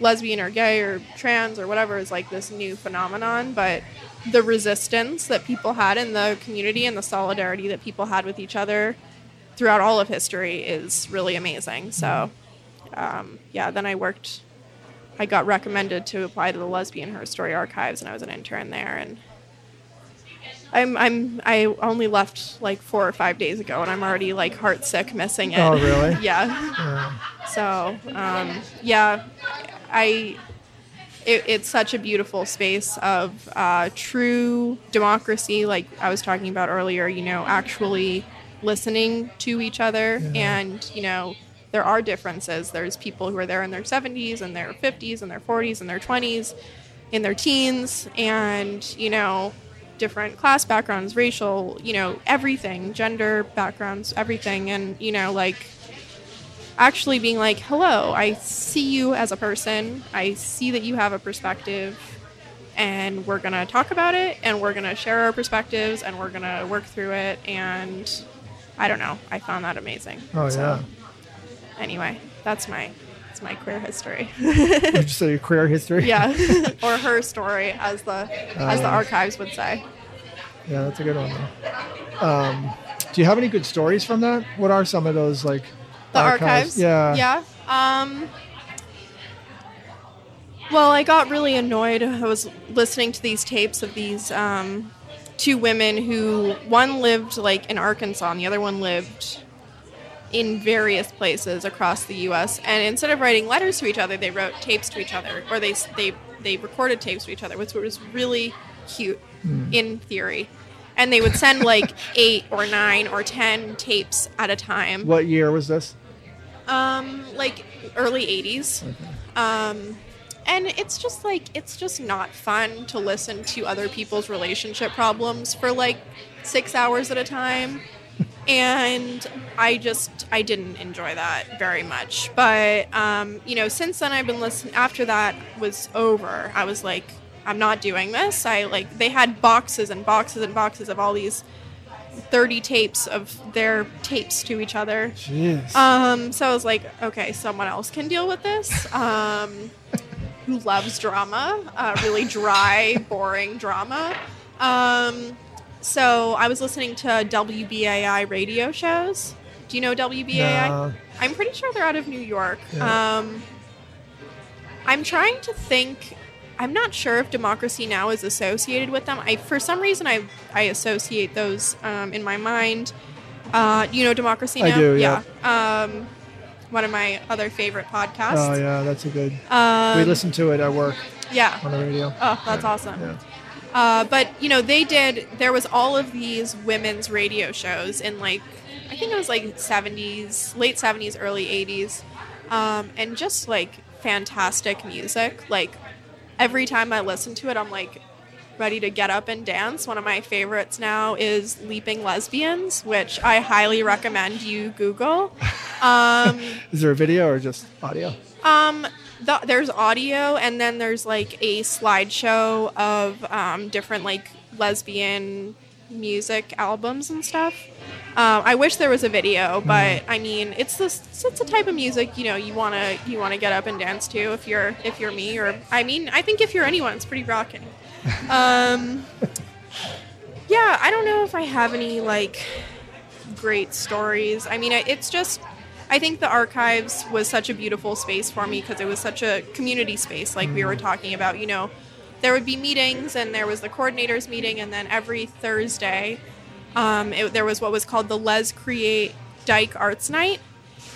lesbian or gay or trans or whatever is like this new phenomenon, but the resistance that people had in the community and the solidarity that people had with each other throughout all of history is really amazing. So, um, yeah, then I worked I got recommended to apply to the Lesbian Herstory Archives, and I was an intern there. And I'm I'm I only left like four or five days ago, and I'm already like heart sick missing it. Oh, really? *laughs* yeah. Yeah. So um, yeah, I. It, it's such a beautiful space of uh, true democracy, like I was talking about earlier. You know, actually listening to each other, Yeah. and you know, there are differences. There's people who are there in their 70s and their 50s and their 40s and their 20s, in their teens, and you know, different class backgrounds, racial, you know, everything, gender backgrounds, everything, and you know, like actually being like, hello, I see you as a person. I see that you have a perspective. And we're going to talk about it and we're going to share our perspectives and we're going to work through it. And I don't know. I found that amazing. Oh So, yeah. Anyway, that's my. That's my queer history. You *laughs* say your career history? yeah, *laughs* or her story, as the as the Uh, archives would say. Yeah, that's a good one. Um, do you have any good stories from that? What are some of those like The archives. Yeah. Yeah. Um. Well, I got really annoyed. I was listening to these tapes of these um, two women who one lived like in Arkansas and the other one lived in various places across the U.S. And instead of writing letters to each other, they wrote tapes to each other, or they they they recorded tapes to each other, which was really cute in theory. And they would send like *laughs* eight or nine or ten tapes at a time. What year was this? Um, like early '80s. Um, and it's just like it's just not fun to listen to other people's relationship problems for like six hours at a time. *laughs* And I just I didn't enjoy that very much. But um, you know, since then I've been listening. After that was over, I was like, I'm not doing this. I like they had boxes and boxes and boxes of all these 30 tapes of their tapes to each other. Jeez. Um, so I was like, okay, someone else can deal with this. Um, *laughs* who loves drama, uh, really dry, *laughs* boring drama. Um, so I was listening to WBAI radio shows. Do you know WBAI? No. I'm pretty sure they're out of New York. Yeah. Um, I'm trying to think. I'm not sure if Democracy Now is associated with them. I, for some reason, I I associate those um, in my mind. Uh, you know Democracy Now. I Now? do, yeah. Um, one of my other favorite podcasts. oh yeah, that's a good. Um, we listen to it at work Yeah. on the radio. Oh, that's awesome. Yeah. Uh, but you know, they did. There was all of these women's radio shows in like, I think it was like '70s, late '70s, early '80s, um, and just like fantastic music. Like every time I listen to it, I'm like ready to get up and dance. One of my favorites now is Leaping Lesbians, which I highly recommend you Google. Um, *laughs* Is there a video or just audio? um, the, there's audio, and then there's like a slideshow of um, different like lesbian music albums and stuff. Um, I wish there was a video, but I mean, it's this it's the type of music you know you wanna you wanna get up and dance to if you're if you're me or I mean I think if you're anyone, it's pretty rocking. Um, yeah, I don't know if I have any like great stories. I mean, it's just I think the archives was such a beautiful space for me because it was such a community space, like we were talking about. You know, there would be meetings, and there was the coordinators meeting, and then every Thursday, um, it, there was what was called the Les Create Dyke Arts Night.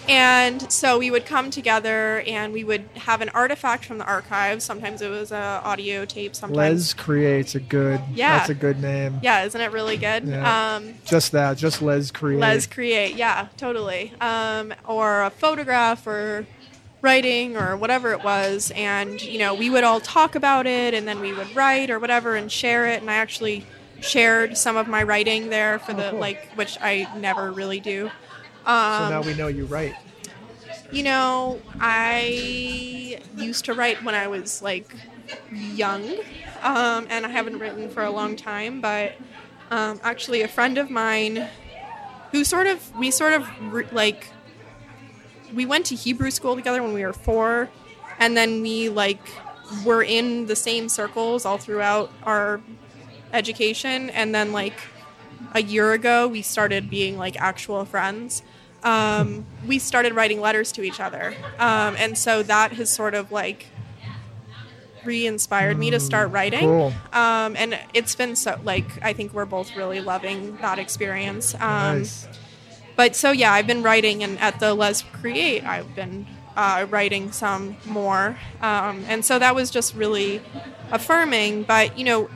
And so we would come together and we would have an artifact from the archives. Sometimes it was a audio tape. Sometimes Les creates a good. Yeah. That's a good name. yeah, isn't it really good? Yeah. Um, Just that. Just Les create. Les create, yeah, totally. Um, or a photograph or writing or whatever it was. And, you know, we would all talk about it and then we would write or whatever and share it. And I actually shared some of my writing there for the, cool. like, which I never really do. So Um, now we know you write. you know, I used to write when I was like young, um, and I haven't written for a long time. But um, actually, a friend of mine who sort of we sort of re- like we went to Hebrew school together when we were four, and then we like were in the same circles all throughout our education, and then like a year ago we started being like actual friends um, we started writing letters to each other. Um, and so that has sort of like re-inspired me to start writing. Cool. um, and it's been so like i think we're both really loving that experience. Um, nice. but so yeah i've been writing and at the les create i've been uh, writing some more. Um, and so that was just really affirming. But you know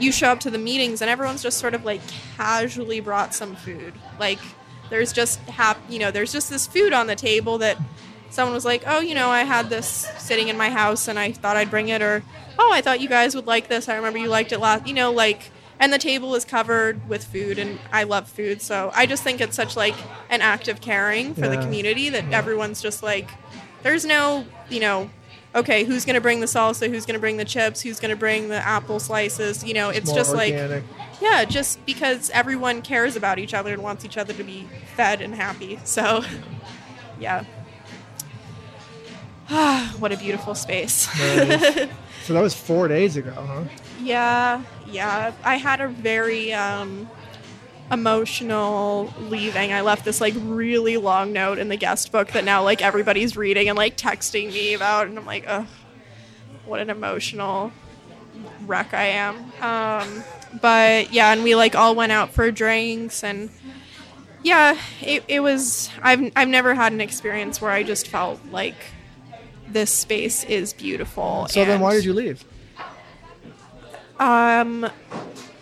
you show up to the meetings and everyone's just sort of like casually brought some food. Like there's just hap- you know there's just this food on the table that someone was like oh you know i had this sitting in my house and i thought i'd bring it or oh i thought you guys would like this. I remember you liked it last you know like and the table is covered with food and i love food. So i just think it's such like an act of caring for the community that everyone's just like there's no you know okay who's going to bring the salsa who's going to bring the chips who's going to bring the apple slices you know it's More just like yeah, just because everyone cares about each other and wants each other to be fed and happy. So, *laughs* yeah. *sighs* what a beautiful space. *laughs* So that was four days ago, huh? yeah, yeah. I had a very um, emotional leaving. I left this like really long note in the guest book that now like everybody's reading and like texting me about, and I'm like, ugh, what an emotional wreck I am. Um, but yeah, and we like all went out for drinks and yeah, it, it was I've I've never had an experience where I just felt like this space is beautiful. So then, why did you leave? um,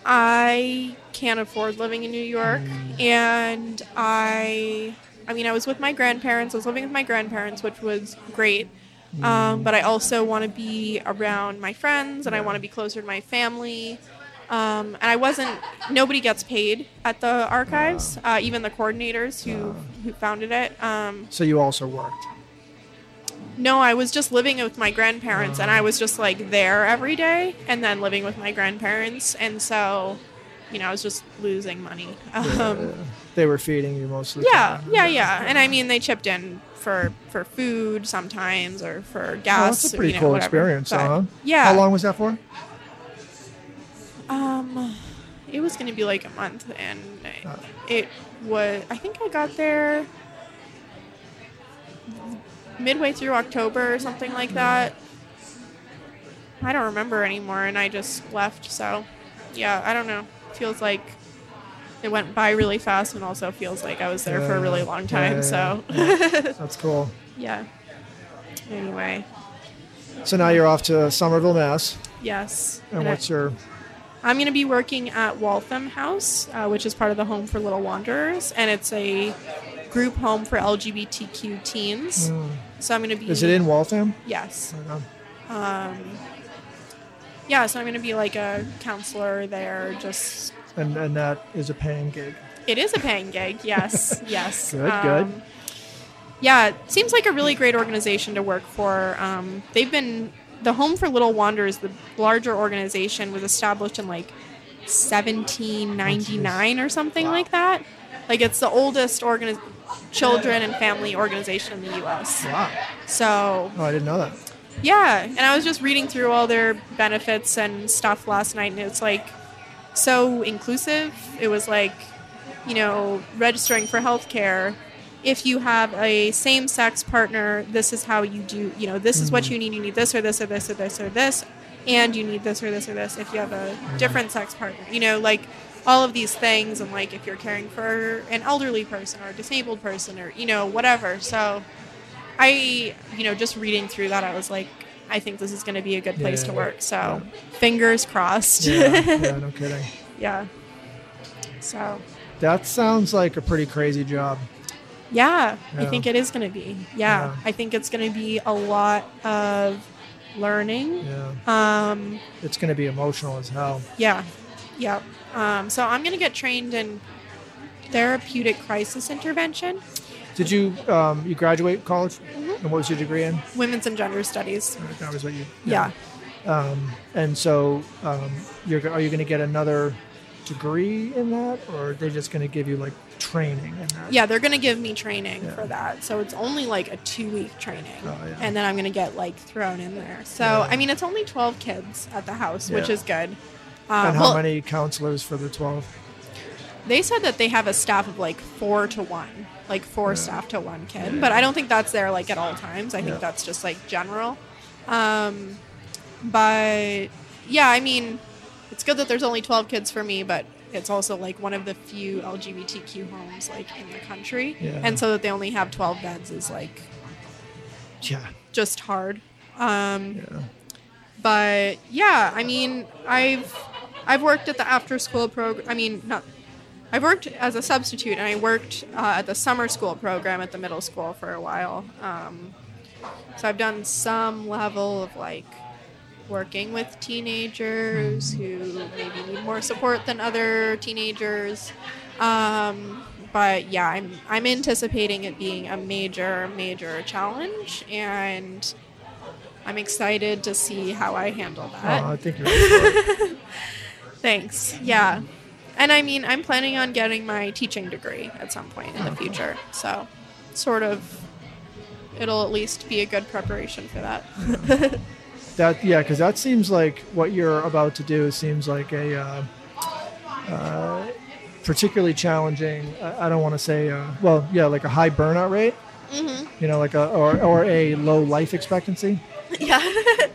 I can't afford living in New York, and I, I mean, I was with my grandparents. I was living with my grandparents, which was great. Um, but I also want to be around my friends, and I want to be closer to my family. Um, and I wasn't. Nobody gets paid at the archives, uh, even the coordinators who who founded it. Um, So you also worked. No, I was just living with my grandparents, and I was just like there every day, and then living with my grandparents, and so, you know, I was just losing money. Um, They were feeding you mostly. yeah, yeah, yeah, and I mean, they chipped in for for food sometimes, or for Oh, gas. that's a pretty you know, cool whatever. experience, But, huh? Yeah. How long was that for? Um, it was gonna be like a month, and Uh. it was. I think I got there midway through October or something like that. I don't remember anymore, and I just left. So, yeah, I don't know. Feels like it went by really fast, and also feels like I was there for a really long time. yeah, so, *laughs* That's cool. yeah. Anyway, So now you're off to Somerville, Mass. yes. And And I- what's your I'm going to be working at Waltham House, uh, which is part of the Home for Little Wanderers, and it's a group home for LGBTQ teens. So I'm going to be. Is it in Waltham? Yes. Um, Um, yeah, so I'm going to be like a counselor there. Just And and that is a paying gig. it is a paying gig. Yes, *laughs* yes. Good, good. Yeah, it seems like a really great organization to work for. Um, they've been the Home for Little Wanderers, the larger organization, was established in like 1799 or something like that. Like it's the oldest organi- children and family organization in the U.S. Wow. So Oh, I didn't know that. yeah, and I was just reading through all their benefits and stuff last night, and it's like so inclusive. It was like, you know, registering for healthcare. If you have a same sex partner, this is how you do, you know, this is what hmm. you need. You need this or this or this or this or this, and you need this or this or this if you have a hmm. different sex partner. You know, like all of these things, and like if you're caring for an elderly person or a disabled person or, you know, whatever. So I, you know, just reading through that, I was like, I think this is going to be a good place to work. So, fingers crossed. Yeah, Yeah. yeah, no *laughs* kidding. Yeah. So, That sounds like a pretty crazy job. yeah, I think it is going to be. Yeah, Yeah. I think it's going to be a lot of learning. Yeah, Um, it's going to be emotional as hell. yeah, yeah. Um, so I'm going to get trained in therapeutic crisis intervention, Did you um, you graduate college? Mm-hmm. And what was your degree in? women's and gender studies. That was what you. Yeah. Um, and so, um, you're are you going to get another degree in that, or are they just going to give you like training in that? Yeah, they're going to give me training Yeah. for that. So it's only like a two week training. Oh, yeah. And then I'm going to get like thrown in there. So, Yeah. I mean, it's only 12 kids at the house, which is good. Um, And how well, many counselors for the twelve? They said that they have a staff of like four to one, like four staff to one kid. But I don't think that's there like at all times. I think Yeah. that's just like general. Um, but yeah, I mean, it's good that there's only 12 kids for me, but it's also like one of the few LGBTQ homes like in the country. Yeah. And so that they only have 12 beds is like Yeah. just hard. Um, Yeah. but yeah, I mean, I've I've worked at the after school program. I mean, not. I've worked as a substitute, and I worked uh, at the summer school program at the middle school for a while. Um, so I've done some level of like working with teenagers who maybe need more support than other teenagers. Um, but yeah, I'm I'm anticipating it being a major major challenge, and I'm excited to see how I handle that. Oh, I think you're. *laughs* Thanks. Yeah. And I mean, I'm planning on getting my teaching degree at some point in the future. So, sort of, it'll at least be a good preparation for that. *laughs* That yeah, because that seems like what you're about to do seems like a uh, uh, particularly challenging. I, I don't want to say uh, well, yeah, like a high burnout rate. Mm-hmm. You know, like a or or a low life expectancy. *laughs* yeah. *laughs*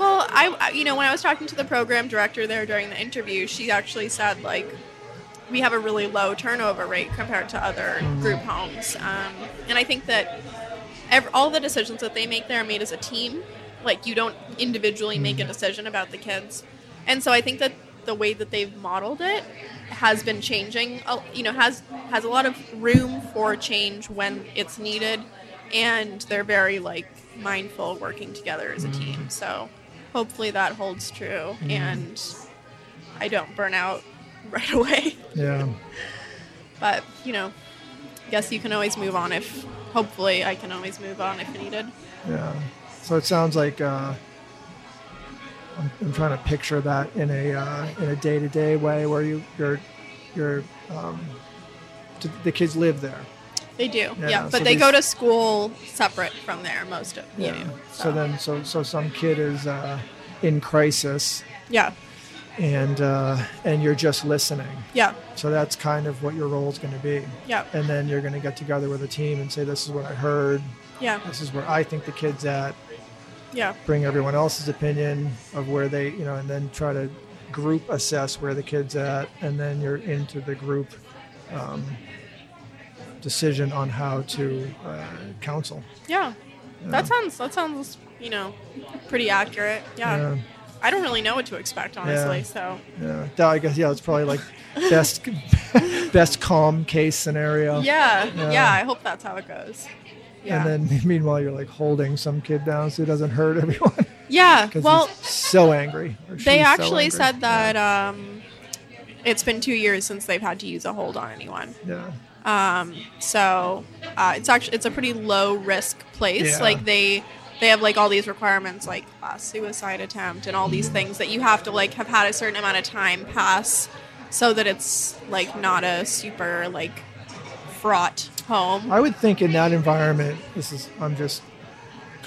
well, I, you know, when I was talking to the program director there during the interview, she actually said, like, we have a really low turnover rate compared to other group homes. Um, and I think that ev all the decisions that they make there are made as a team. Like, you don't individually make a decision about the kids. And so I think that the way that they've modeled it has been changing you know has has a lot of room for change when it's needed and they're very like mindful working together as a team so hopefully that holds true and i don't burn out *laughs* right away Yeah. but you know guess you can always move on if hopefully i can always move on if needed Yeah. So it sounds like uh, I'm, I'm trying to picture that in a uh, in a day to day way where you you're you're um, the kids live there. They do yeah, Yeah, but so they go to school separate from there most of you know, So then so so some kid is uh, in crisis. Yeah. And uh, and you're just listening. yeah. So that's kind of what your role is going to be. yeah. And then you're going to get together with a team and say, "This is what I heard. yeah. This is where I think the kid's at." yeah. Bring everyone else's opinion of where they, you know, and then try to group assess where the kid's at, and then you're into the group um, decision on how to uh, counsel. Yeah. That sounds that sounds, you know, pretty accurate. Yeah. Yeah. I don't really know what to expect honestly, Yeah. so Yeah, That- I guess yeah, it's probably like best *laughs* best calm case scenario. yeah, Yeah. yeah, I hope that's how it goes. Yeah. And then *laughs* meanwhile, you're like holding some kid down so he doesn't hurt everyone yeah. *laughs* Well, he's so angry. they she's so actually angry. said that um it's been 2 years since they've had to use a hold on anyone. Yeah. Um, so uh, it's actually it's a pretty low risk place. Yeah. Like they they have like all these requirements like class suicide attempt and all these things that you have to like have had a certain amount of time pass so that it's like not a super like fraught home. I would think in that environment, this is I'm just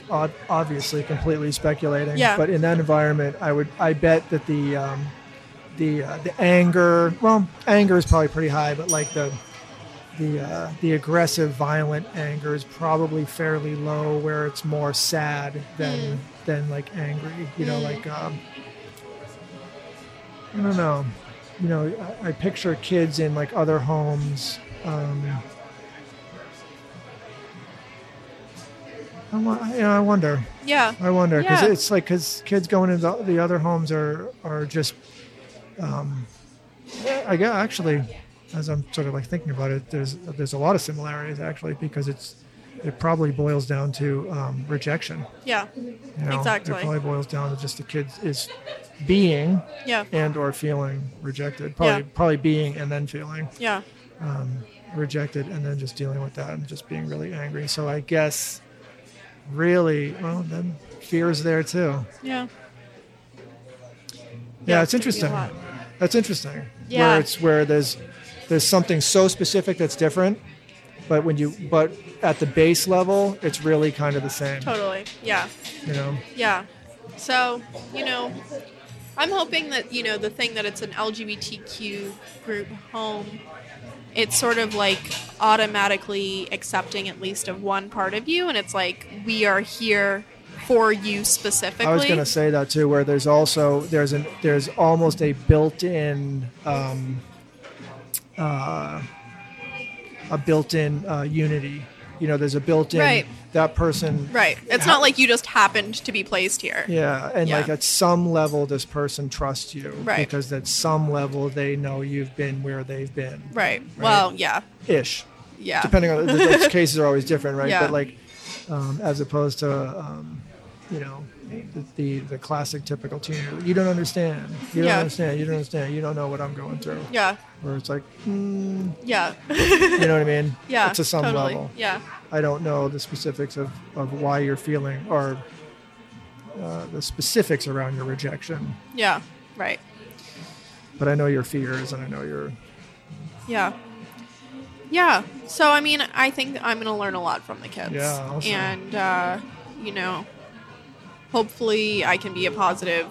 obviously completely speculating. Yeah. But in that environment, I would I bet that the um, the uh, the anger well anger is probably pretty high, but like the the uh, the aggressive, violent anger is probably fairly low, where it's more sad than than like angry. You know, like um, I don't know. You know, I, I picture kids in like other homes. Um, I, you know, I wonder. Yeah. I wonder because Yeah. it's like because kids going into the, the other homes are are just. Um, I guess actually, as I'm sort of like thinking about it, there's there's a lot of similarities actually because it's it probably boils down to um, rejection. Yeah. You know? Exactly. It probably boils down to just the kid is being Yeah. and or feeling rejected. Probably Yeah. probably being and then feeling Yeah. um, rejected and then just dealing with that and just being really angry. So I guess really well then fear is there too. Yeah. Yeah, Yeah, it's it's gonna be a interesting. That's interesting. Yeah. Where it's where there's there's something so specific that's different, but when you but at the base level, it's really kind of the same. Totally. Yeah. You know. Yeah. So, you know, I'm hoping that, you know, the thing that it's an LGBTQ group home, it's sort of like automatically accepting at least of one part of you. And it's like, we are here for you specifically. I was going to say that too, where there's also there's an there's almost a built-in um, uh, a built-in uh, unity. You know, there's a built-in Right. that person. Right. It's How- not like you just happened to be placed here. Yeah, and Yeah. like at some level, this person trusts you Right. because at some level they know you've been where they've been. Right. Well, yeah. Ish. Yeah. depending on the, the *laughs* cases are always different, right? Yeah. But like, um, as opposed to, um, you know, the, the the classic typical teenager, you don't understand. You don't Yeah. understand. You don't understand. You don't know what I'm going through. Yeah. Where it's like, mm, Yeah. you know what I mean? *laughs* yeah. To some totally. level, Yeah. I don't know the specifics of of why you're feeling or uh, the specifics around your rejection, Yeah. Right. but I know your fears and I know your Yeah. Yeah. So I mean, I think I'm going to learn a lot from the kids. Yeah, also. And uh, you know, hopefully I can be a positive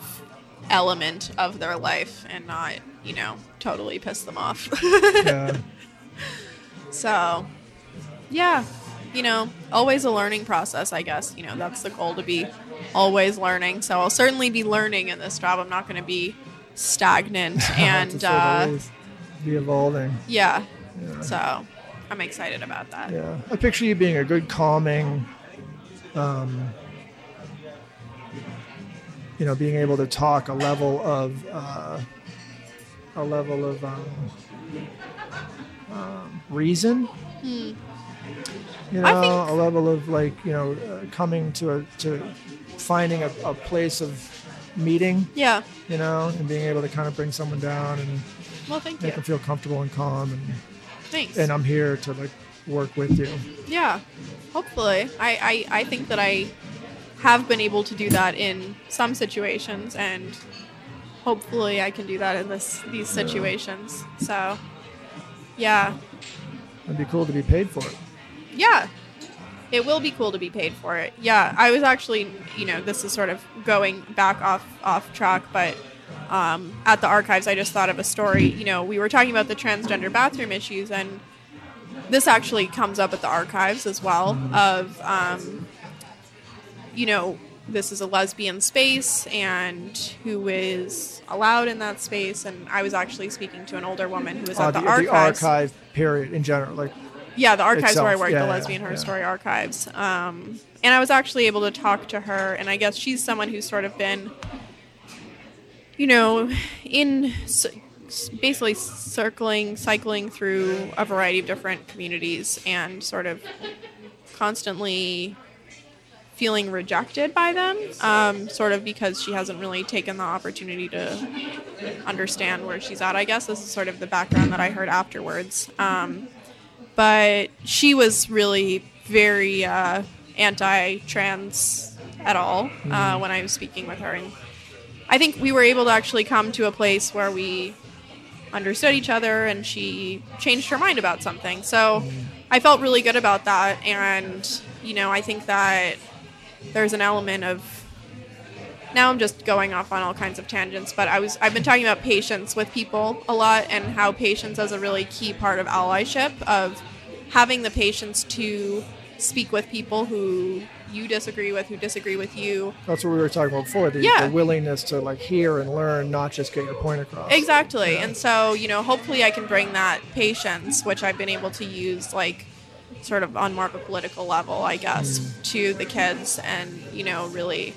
element of their life and not, you know, totally piss them off. *laughs* yeah. so, yeah. You know, always a learning process, I guess. You know, that's the goal to be always learning. So I'll certainly be learning in this job. I'm not going to be stagnant *laughs* and uh, be evolving. yeah. Yeah. So I'm excited about that. Yeah, I picture you being a good calming, um, you know, being able to talk a level of uh, a level of um, um, reason. You know, Hmm. Think- a level of like you know uh, coming to a to finding a, a place of meeting. Yeah. You know, and being able to kind of bring someone down and Well, thank make you. them feel comfortable and calm and Thanks. and I'm here to like work with you. yeah. Hopefully, I, I I think that I have been able to do that in some situations, and hopefully I can do that in this these situations. So, yeah, It'd be cool to be paid for it. yeah. It will be cool to be paid for it. Yeah, I was actually, you know, this is sort of going back off off track, but um, at the archives, I just thought of a story. You know, we were talking about the transgender bathroom issues, and this actually comes up at the archives as well. Of, um, you know, this is a lesbian space, and who is allowed in that space. And I was actually speaking to an older woman who was Uh, at the, the, archives. the archive period in general, like Yeah, the archives where I work, Yeah, the yeah, Lesbian Horror yeah. Story archives. Um, and I was actually able to talk to her, and I guess she's someone who's sort of been, you know, in basically circling, cycling through a variety of different communities and sort of constantly feeling rejected by them, um, sort of because she hasn't really taken the opportunity to understand where she's at. I guess this is sort of the background that I heard afterwards. Um, but she was really very uh, anti-trans at all uh, when I was speaking with her, and I think we were able to actually come to a place where we understood each other, and she changed her mind about something. So I felt really good about that, and you know, I think that there's an element of now I'm just going off on all kinds of tangents, but I was I've been talking about patience with people a lot and how patience is a really key part of allyship of having the patience to speak with people who you disagree with, who disagree with you. That's what we were talking about before. The, Yeah. the willingness to like hear and learn, not just get your point across. Exactly. Yeah. And so, you know, hopefully I can bring that patience, which I've been able to use like sort of on more of a political level, I guess, Mm. to the kids and, you know, really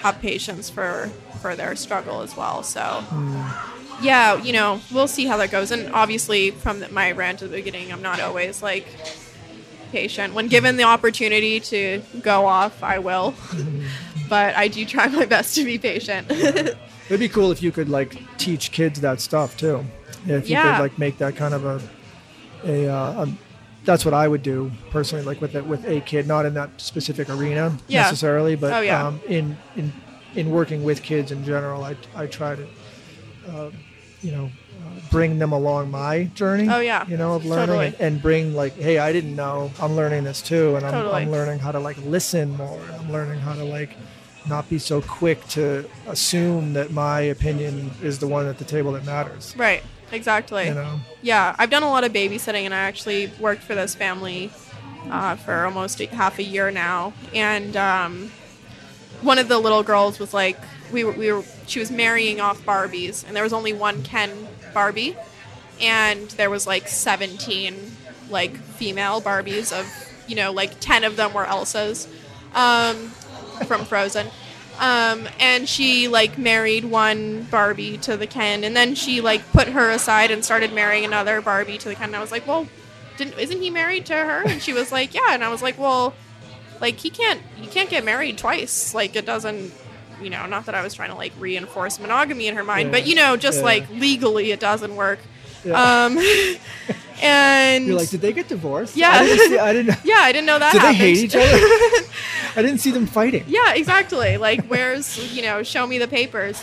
have patience for for their struggle as well. So Mm. yeah, you know, we'll see how that goes. And obviously from the, my rant at the beginning, I'm not always like patient. When given the opportunity to go off, I will. *laughs* but I do try my best to be patient. It'd be cool if you could like teach kids that stuff too. If you Yeah. could like make that kind of a, a, uh, a that's what I would do personally, like with a, with a kid, not in that specific arena Yeah. necessarily, but Oh, yeah. um, in in in working with kids in general, I I try to, uh, you know, uh, bring them along my journey. Oh, yeah. you know, of learning Totally. and, and bring like, hey, I didn't know, I'm learning this too, and I'm Totally. I'm learning how to like listen more. I'm learning how to like not be so quick to assume that my opinion is the one at the table that matters. right. Exactly. You know, Yeah, I've done a lot of babysitting, and I actually worked for this family uh, for almost half a year now. And um, one of the little girls was like, we were, we were, she was marrying off Barbies, and there was only one Ken Barbie, and there was like 17 like female Barbies of, you know, like 10 of them were Elsa's um, from Frozen. Um, and she like married one Barbie to the Ken, and then she like put her aside and started marrying another Barbie to the Ken. And I was like, well, didn't isn't he married to her? And she was like, yeah. And I was like, well, like he can't you can't get married twice. Like it doesn't, you know, not that I was trying to like reinforce monogamy in her mind, Yeah. but you know, just Yeah. like legally it doesn't work. Yeah. Um, *laughs* and you're like, did they get divorced? Yeah. I didn't, see, I didn't *laughs* yeah, I didn't know that. Did they hate each other? *laughs* I didn't see them fighting. Yeah, exactly. Like, where's, you know, show me the papers.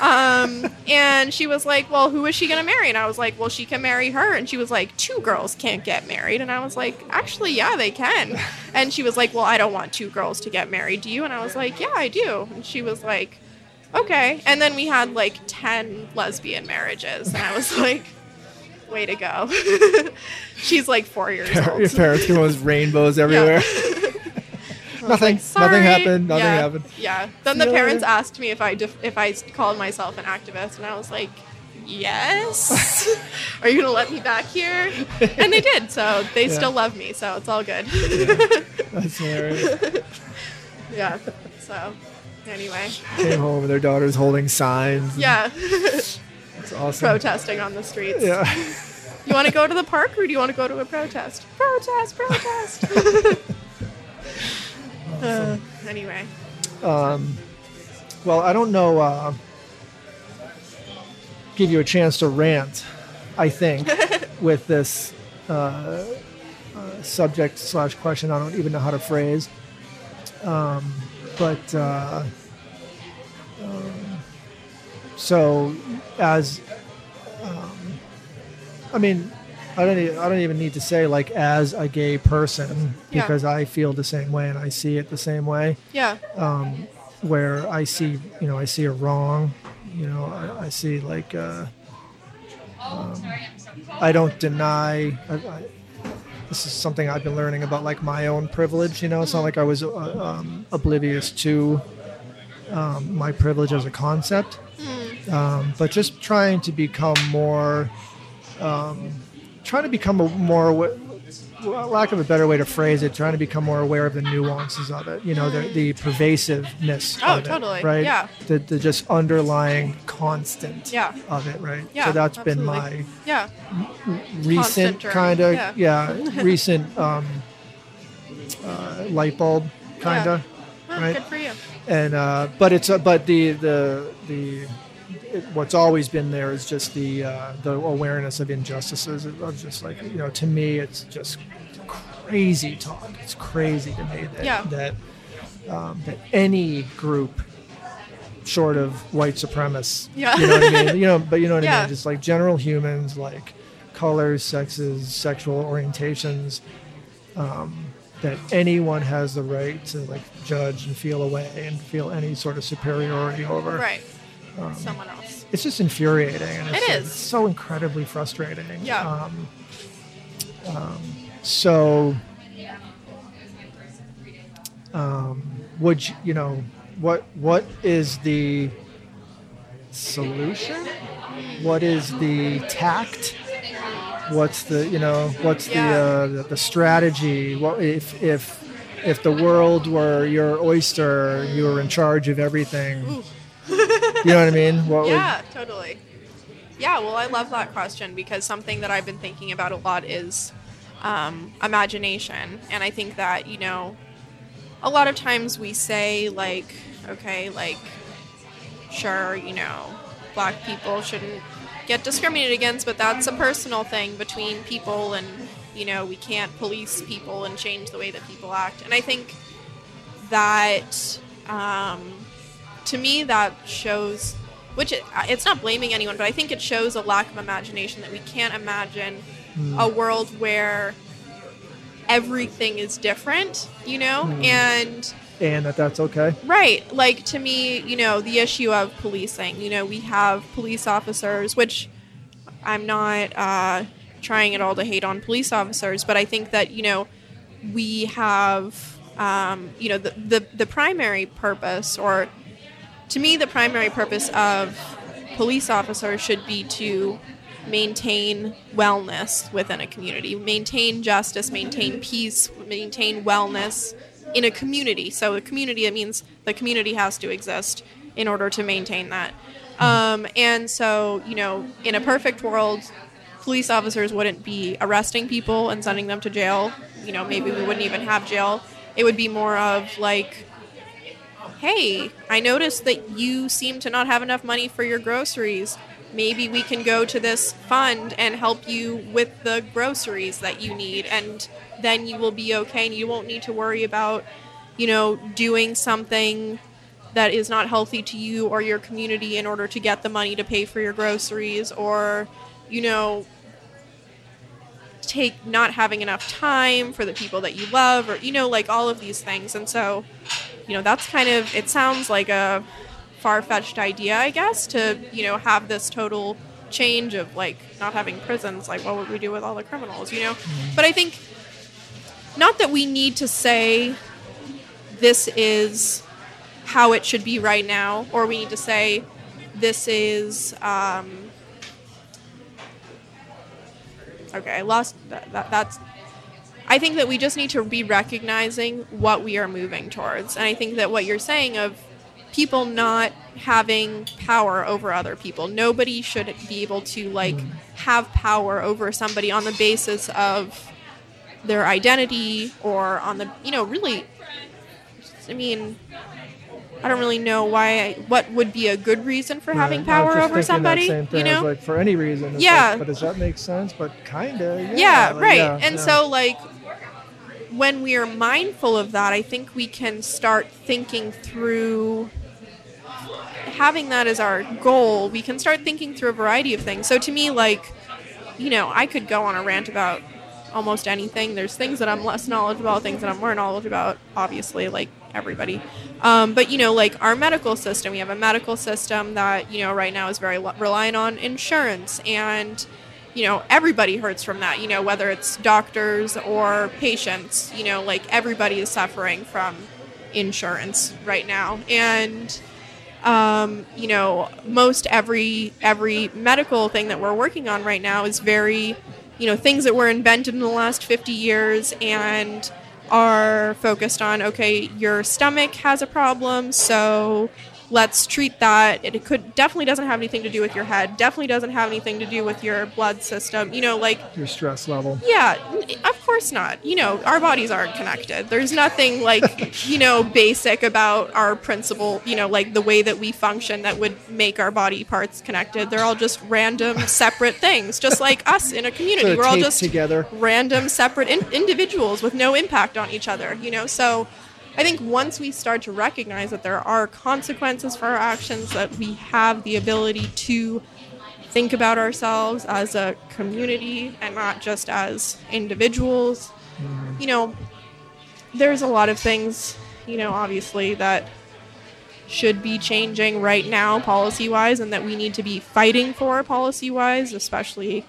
Um, and she was like, well, who is she going to marry? And I was like, well, she can marry her. And she was like, two girls can't get married. And I was like, actually, yeah, they can. And she was like, well, I don't want two girls to get married. Do you? And I was like, yeah, I do. And she was like, okay. And then we had like 10 lesbian marriages. And I was like, way to go. *laughs* She's like four years old. Your parents came with rainbows everywhere. *laughs* *laughs* nothing. Like, nothing happened. Nothing yeah, happened. Yeah. Then See the parents later. asked me if I def- if I called myself an activist, and I was like, "Yes." Are you gonna let me back here? And they did. So they Yeah. still love me. So it's all good. That's hilarious. yeah. So anyway, Came home and their daughter's holding signs. yeah, It's awesome. protesting on the streets. Yeah. You want to go to the park or do you want to go to a protest? Protest, protest. *laughs* Uh, anyway, Well, I don't know. Uh, give you a chance to rant. I think *laughs* with this uh, uh, subject slash question, I don't even know how to phrase. Um, but uh, um, so as um, I mean, I don't. e- I don't even need to say like as a gay person Yeah. because I feel the same way and I see it the same way yeah, where I see, you know, I see a wrong, you know, I, I see like, uh, um, I don't deny. I, I, this is something I've been learning about, like my own privilege. You know, it's not like I was uh, um, oblivious to um, my privilege as a concept, um, but just trying to become more, um, trying to become a more. lack of a better way to phrase it, trying to become more aware of the nuances of it. You know, the, the pervasiveness. Oh, of it, totally. Right. Yeah. The, the just underlying constant. Yeah. Of it, right. yeah. So that's absolutely. been my yeah. recent kind of yeah. yeah. recent um, uh, light bulb kind of Oh, right Good for you. and uh, but it's uh, but the the the it, what's always been there is just the uh, the awareness of injustices of just like you know to me it's just crazy talk it's crazy to me that Yeah. that um, that any group short of white supremacists Yeah. you know what i mean you know but you know what i mean just like general humans like colors sexes sexual orientations um, that anyone has the right to like judge and feel away and feel any sort of superiority over Right. Someone else. It's just infuriating and it's, It is. so incredibly frustrating Yeah. um, um, so um, would you, you know what what is the solution what is the tact what's the you know what's Yeah. the, uh, the the strategy what if if if the world were your oyster you were in charge of everything you know what i mean *laughs* what would- Yeah, totally. Yeah, well, I love that question because something that I've been thinking about a lot is um, imagination. And I think that, you know, a lot of times we say, like, okay, like, sure, you know, black people shouldn't get discriminated against, but that's a personal thing between people and, you know, we can't police people and change the way that people act. And I think that, um, to me, that shows, which it, it's not blaming anyone, but I think it shows a lack of imagination that we can't imagine a world where everything is different, you know? And and that that's okay Right. Like to me, you know, the issue of policing, you know, we have police officers, which I'm not uh, trying at all to hate on police officers, but I think that, you know, we have, um, you know, the, the, the primary purpose, or to me, the primary purpose of police officers should be to maintain wellness within a community, maintain justice, maintain peace, maintain wellness in a community. So, a community, it means the community has to exist in order to maintain that. Um, and so, you know, in a perfect world, police officers wouldn't be arresting people and sending them to jail. You know, maybe we wouldn't even have jail. It would be more of like, hey, I noticed that you seem to not have enough money for your groceries. Maybe we can go to this fund and help you with the groceries that you need, and then you will be okay and you won't need to worry about, you know, doing something that is not healthy to you or your community in order to get the money to pay for your groceries or, you know, take not having enough time for the people that you love or you know like all of these things and so you know that's kind of it sounds like a far-fetched idea i guess to you know have this total change of like not having prisons like what would we do with all the criminals you know? But i think not that we need to say this is how it should be right now or we need to say this is um, okay i lost that, that that's i think that we just need to be recognizing what we are moving towards and i think that what you're saying of people not having power over other people nobody should be able to like have power over somebody on the basis of their identity or on the you know really i mean i don't really know why I, what would be a good reason for having. I was power over somebody same thing. you know like for any reason. Yeah. like, but does that make sense? But kinda. Yeah. yeah, like, right yeah, and yeah. so like when we are mindful of that i think we can start thinking through having that as our goal. We can start thinking through a variety of things. So to me like you know i could go on a rant about almost anything. There's things that i'm less knowledgeable about things that i'm more knowledgeable about obviously like everybody. Um, but you know like our medical system we have a medical system that you know right now is very reliant on insurance and you know everybody hurts from that you know whether it's doctors or patients you know like everybody is suffering from insurance right now. And um, you know most every every medical thing that we're working on right now is very you know things that were invented in the last 50 years and are focused on okay your stomach has a problem so let's treat that it could definitely doesn't have anything to do with your head definitely doesn't have anything to do with your blood system you know like your stress level. yeah, of course not. You know, our bodies aren't connected. There's nothing like, *laughs* you know, basic about our principle, you know, like the way that we function that would make our body parts connected. They're all just random, *laughs* separate things, just like us in a community. We're all just together. random, separate in- individuals with no impact on each other, you know? So, I think once we start to recognize that there are consequences for our actions, that we have the ability to think about ourselves as a community and not just as individuals, you know, there's a lot of things, you know, obviously that should be changing right now policy wise and that we need to be fighting for policy wise, especially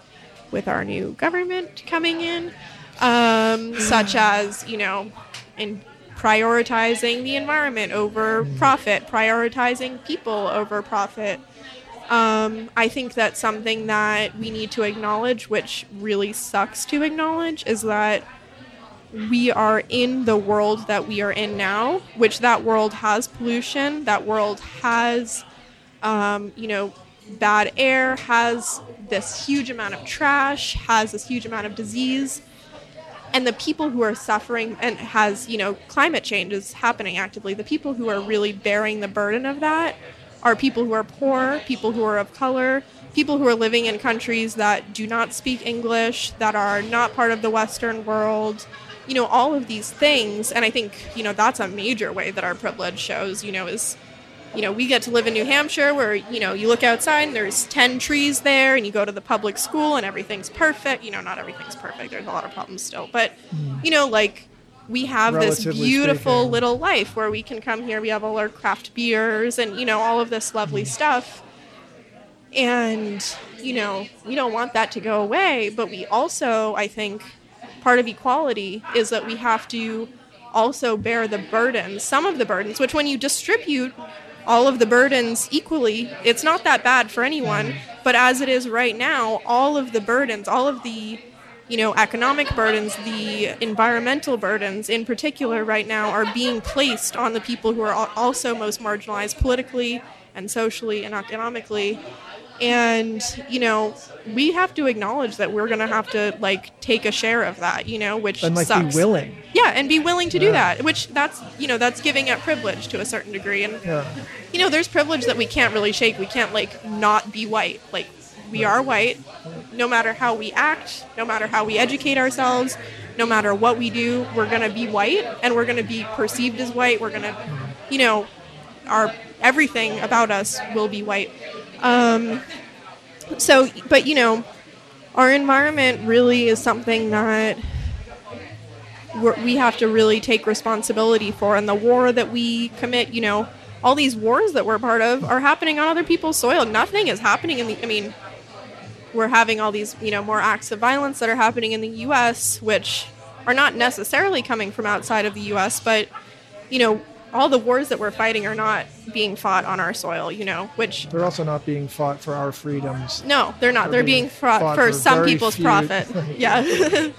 with our new government coming in, um, such *sighs* as, you know, in prioritizing the environment over profit, prioritizing people over profit. Um, I think that something that we need to acknowledge, which really sucks to acknowledge, is that we are in the world that we are in now, which that world has pollution, that world has, um, you know, bad air, has this huge amount of trash, has this huge amount of disease. And the people who are suffering and has, you know, climate change is happening actively. The people who are really bearing the burden of that are people who are poor, people who are of color, people who are living in countries that do not speak English, that are not part of the Western world, you know, all of these things. And I think, you know, that's a major way that our privilege shows, you know, is, you know, we get to live in New Hampshire where, you know, you look outside and there's 10 trees there and you go to the public school and everything's perfect. You know, not everything's perfect, there's a lot of problems still. But, hmm. you know, like, we have this beautiful speaking. little life where we can come here. We have all our craft beers and you know all of this lovely hmm. stuff. And you know we don't want that to go away, but we also, I think, part of equality is that we have to also bear the burdens, some of the burdens. Which when you distribute all of the burdens equally, it's not that bad for anyone. But as it is right now, all of the burdens, all of the you know, economic burdens, the environmental burdens in particular right now are being placed on the people who are also most marginalized politically and socially and economically. And, you know, we have to acknowledge that we're going to have to, like, take a share of that, you know, which And like sucks. be willing. Yeah, and be willing to do Yeah. that, which that's, you know, that's giving up privilege to a certain degree. And, Yeah. you know, there's privilege that we can't really shake. We can't, like, not be white. Like, we are white. No matter how we act, no matter how we educate ourselves, no matter what we do, we're going to be white and we're going to be perceived as white. We're going to, you know, our everything about us will be white. Um, so, but, you know, our environment really is something that we have to really take responsibility for. And the war that we commit, you know, all these wars that we're part of are happening on other people's soil. Nothing is happening in the, I mean, we're having all these, you know, more acts of violence that are happening in the U.S., which are not necessarily coming from outside of the U.S., but, you know, all the wars that we're fighting are not being fought on our soil, you know, which They're also not being fought for our freedoms. no, they're not. They're being fought fought for for some people's few- profit. *laughs* Yeah.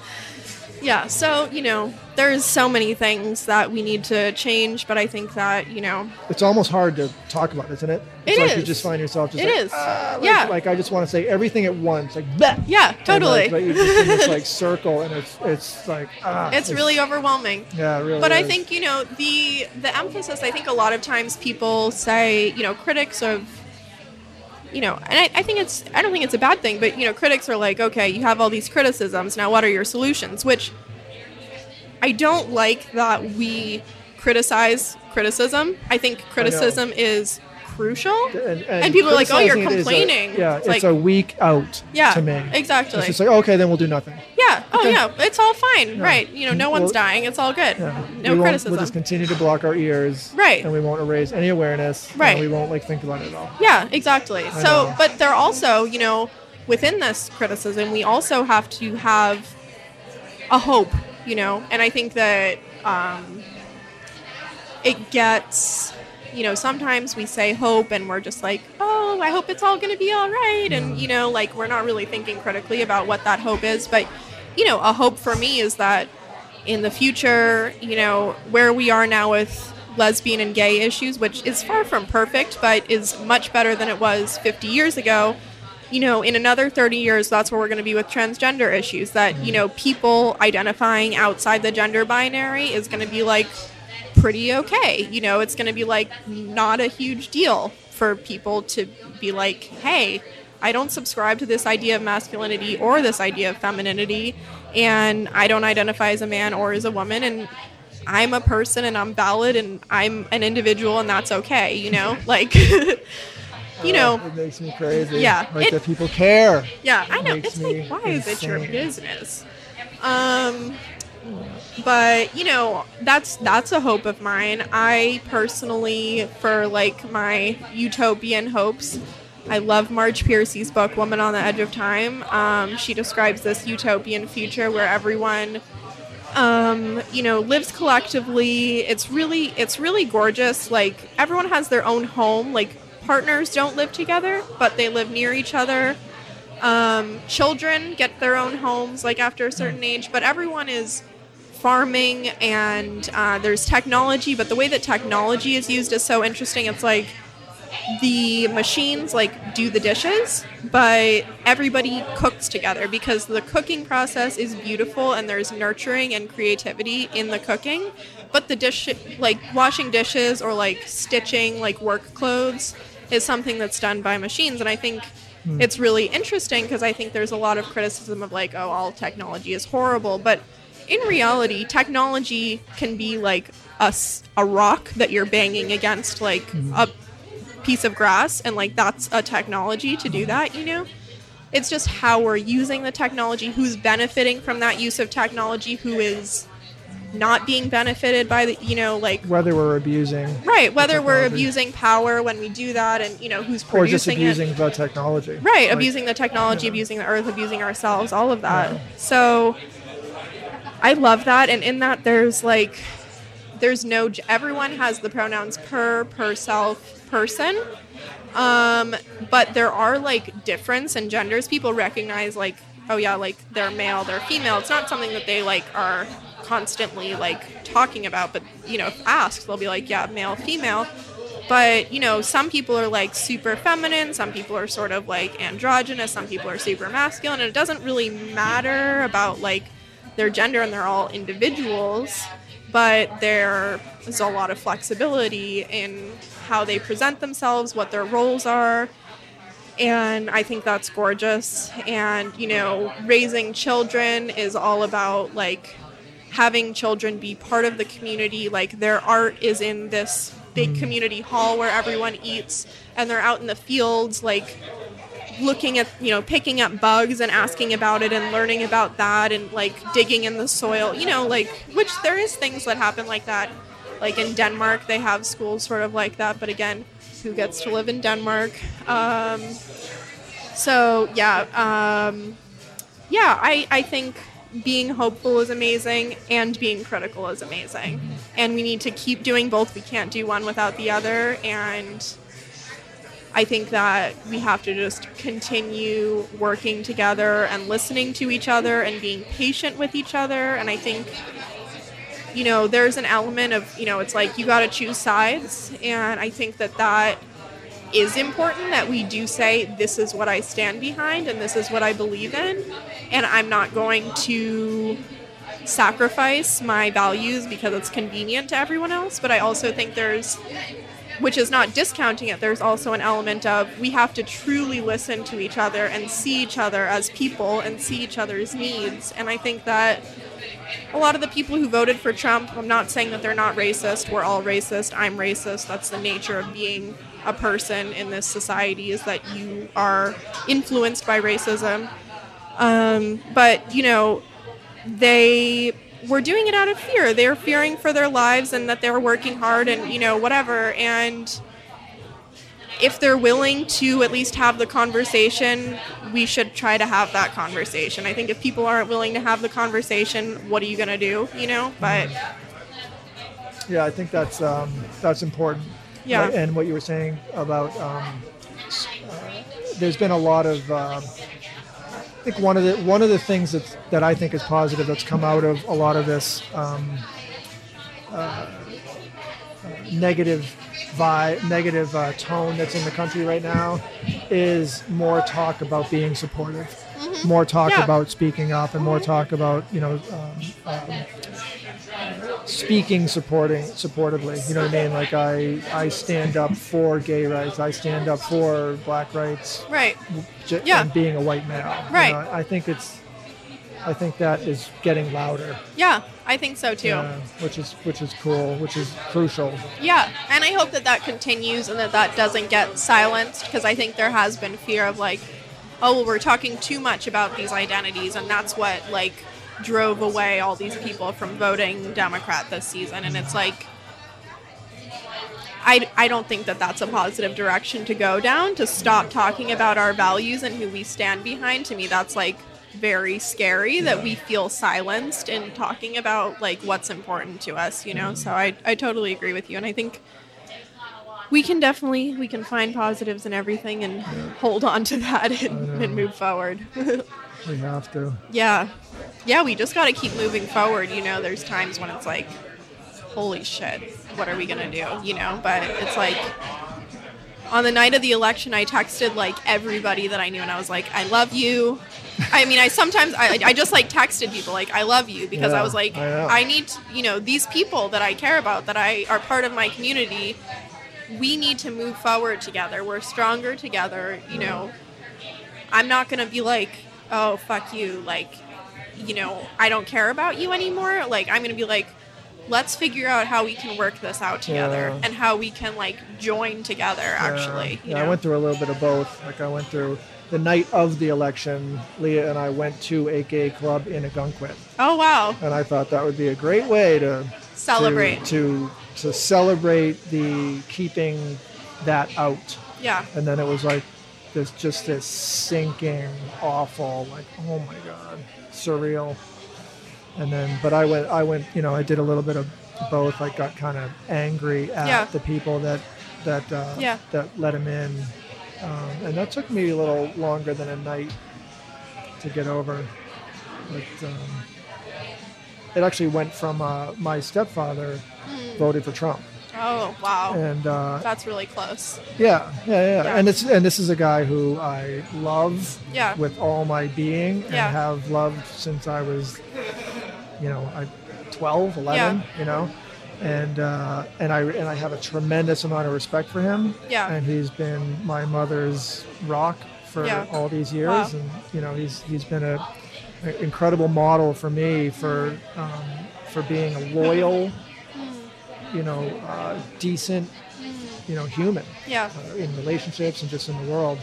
Yeah. So, you know, there's so many things that we need to change, but I think that, you know, It's almost hard to talk about, isn't it? It's It like you just find yourself just It like, is. "Ah," like, Yeah. Like I just want to say everything at once, like yeah, totally. but you're just in this like *laughs* circle, and it's it's like ah, it's really overwhelming. yeah, really. But I think, you know, the the emphasis I think a lot of times people say, you know, critics of you know, and I, I think it's I don't think it's a bad thing, but you know, critics are like, okay, you have all these criticisms, now what are your solutions? Which I don't like that we criticize criticism. I think criticism is crucial. and, and people are like, "Oh, you're criticizing it a- complaining." yeah, It's it's, like- a week out. Yeah, to me. exactly. It's just like okay, then we'll do nothing. Yeah. Oh, Okay. yeah. It's all fine. Yeah. Right. You know, no one's dying. It's all good. Yeah. No we criticism. We'll just continue to block our ears. Right. And we won't erase any awareness. Right. And we won't like think about it at all. Yeah, exactly. So, know. but they're also, you know, within this criticism, we also have to have a hope, you know, and I think that um, it gets, you know, sometimes we say hope and we're just like, oh, I hope it's all going to be all right. And, you know, like we're not really thinking critically about what that hope is. But, you know, a hope for me is that in the future, you know, where we are now with lesbian and gay issues, which is far from perfect, but is much better than it was 50 years ago. You know, in another 30 years, that's where we're going to be with transgender issues. That, you mm. know, people identifying outside the gender binary is going to be like pretty okay. You know, it's going to be like not a huge deal for people to be like, hey, I don't subscribe to this idea of masculinity or this idea of femininity, and I don't identify as a man or as a woman, and I'm a person and I'm valid and I'm an individual and that's okay, you know? *laughs* Like *laughs* you know, it makes me crazy. Yeah, like it- that people care. yeah, I know. It's like, why is it your business? Um, but you know, that's that's a hope of mine. I personally, for like my utopian hopes, I love Marge Piercy's book "Woman on the Edge of Time." Um, she describes this utopian future where everyone um, you know, lives collectively. It's really it's really gorgeous. Like everyone has their own home. Like partners don't live together, but they live near each other. Um, children get their own homes like after a certain age, but everyone is farming and uh, there's technology. But the way that technology is used is so interesting. It's like the machines like do the dishes, but everybody cooks together because the cooking process is beautiful and there's nurturing and creativity in the cooking. But the dish, like washing dishes or like stitching like work clothes, is something that's done by machines. And I think it's really interesting because I think there's a lot of criticism of like, oh, all technology is horrible. But in reality, technology can be like a rock that you're banging against like mm-hmm. a piece of grass and like that's a technology to do that you know? It's just how we're using the technology who's benefiting from that use of technology who is not being benefited by the you know like Whether we're abusing right whether we're abusing power when we do that and you know who's or just producing abusing it the technology. right Like, abusing the technology abusing the earth abusing ourselves all of that. So i love that and in that there's like there's no everyone has the pronouns per per self person. Um but there are like difference in genders. People recognize like oh yeah like they're male they're female. It's not something that they like are constantly like talking about but you know if asked they'll be like yeah male female. But you know some people are like super feminine some people are sort of like androgynous some people are super masculine and it doesn't really matter about like their gender and they're all individuals but there is a lot of flexibility in how they present themselves what their roles are and I think that's gorgeous. And you know, raising children is all about like having children be part of the community. Like their art is in this big mm. community hall where everyone eats, and they're out in the fields, like looking at you know picking up bugs and asking about it and learning about that and like digging in the soil you know like which there is things that happen like that. Like in denmark they have schools sort of like that but again who gets to live in denmark? Um, so yeah um, yeah I, I think being hopeful is amazing and being critical is amazing. And we need to keep doing both. We can't do one without the other. And I think that we have to just continue working together and listening to each other and being patient with each other. And I think, you know, there's an element of, you know, it's like you got to choose sides. And I think that that is important that we do say, this is what I stand behind and this is what I believe in. And I'm not going to sacrifice my values because it's convenient to everyone else. But I also think there's which is not discounting it. There's also an element of we have to truly listen to each other and see each other as people and see each other's needs. And I think that a lot of the people who voted for Trump, I'm not saying that they're not racist. We're all racist. I'm racist. That's the nature of being a person in this society is that you are influenced by racism. Um, but, you know, they were doing it out of fear. They were fearing for their lives and that they were working hard and, you know, whatever. And if they're willing to at least have the conversation, we should try to have that conversation. I think if people aren't willing to have the conversation, what are you going to do, you know? But Yeah, I think that's um, that's important. Yeah. And what you were saying about um, uh, there's been a lot of um, I think one of the one of the things that that I think is positive that's come out of a lot of this um, uh, uh, negative vibe, negative uh, tone that's in the country right now is more talk about being supportive, more talk Yeah. about speaking up, and more talk about you know um, um, speaking supporting supportively you know what i mean like i i stand up for gay rights i stand up for black rights right. j- Yeah. and being a white male You Right. know, i think it's I think that is getting louder. Yeah, I think so too. Yeah, which is which is cool, which is crucial. Yeah, and I hope that that continues and that that doesn't get silenced because I think there has been fear of like, oh, well, we're talking too much about these identities, and that's what like drove away all these people from voting Democrat this season. And it's like, I, I don't think that that's a positive direction to go down to stop talking about our values and who we stand behind. To me, that's like very scary that we feel silenced in talking about like what's important to us, you know? So I, I totally agree with you. And I think we can definitely we can find positives in everything and hold on to that *laughs* and, and move forward. *laughs* We have to. yeah. Yeah, we just got to keep moving forward, you know. There's times when it's like holy shit, what are we going to do, you know? But it's like on the night of the election, I texted like everybody that I knew, and I was like, "I love you." *laughs* I mean, I sometimes I, I just like texted people like, "I love you," because I was like, I. I need, to, you know, these people that I care about, that I are part of my community. We need to move forward together. We're stronger together. You know, I'm not gonna be like, "Oh, fuck you," like, you know, I don't care about you anymore. Like, I'm gonna be like. Let's figure out how we can work this out together Yeah. and how we can like join together actually. Yeah, you yeah, I went through a little bit of both. Like I went through the night of the election. Leah and I went to a gay club in Ogunquit, Oh wow. and I thought that would be a great way to Celebrate. to to, to celebrate the keeping that out. Yeah. And then it was like this just this sinking, awful, like oh my god, surreal. And then, but I went, I went, you know, I did a little bit of both. I got kind of angry at Yeah. the people that that uh, Yeah. that let him in, um, and that took me a little longer than a night to get over. But um, it actually went from uh, my stepfather Hmm. voted for Trump, Oh wow. and uh, That's really close. yeah, yeah, yeah, Yeah. And it's and this is a guy who I love Yeah. with all my being and Yeah. have loved since I was, you know, I, 12, 11, Yeah. you know, and uh, and I and I have a tremendous amount of respect for him. Yeah. And he's been my mother's rock for all these years, Wow. and you know, he's he's been a, an incredible model for me for um, for being a loyal, you know, uh, decent, you know, human Yeah. uh, in relationships and just in the world.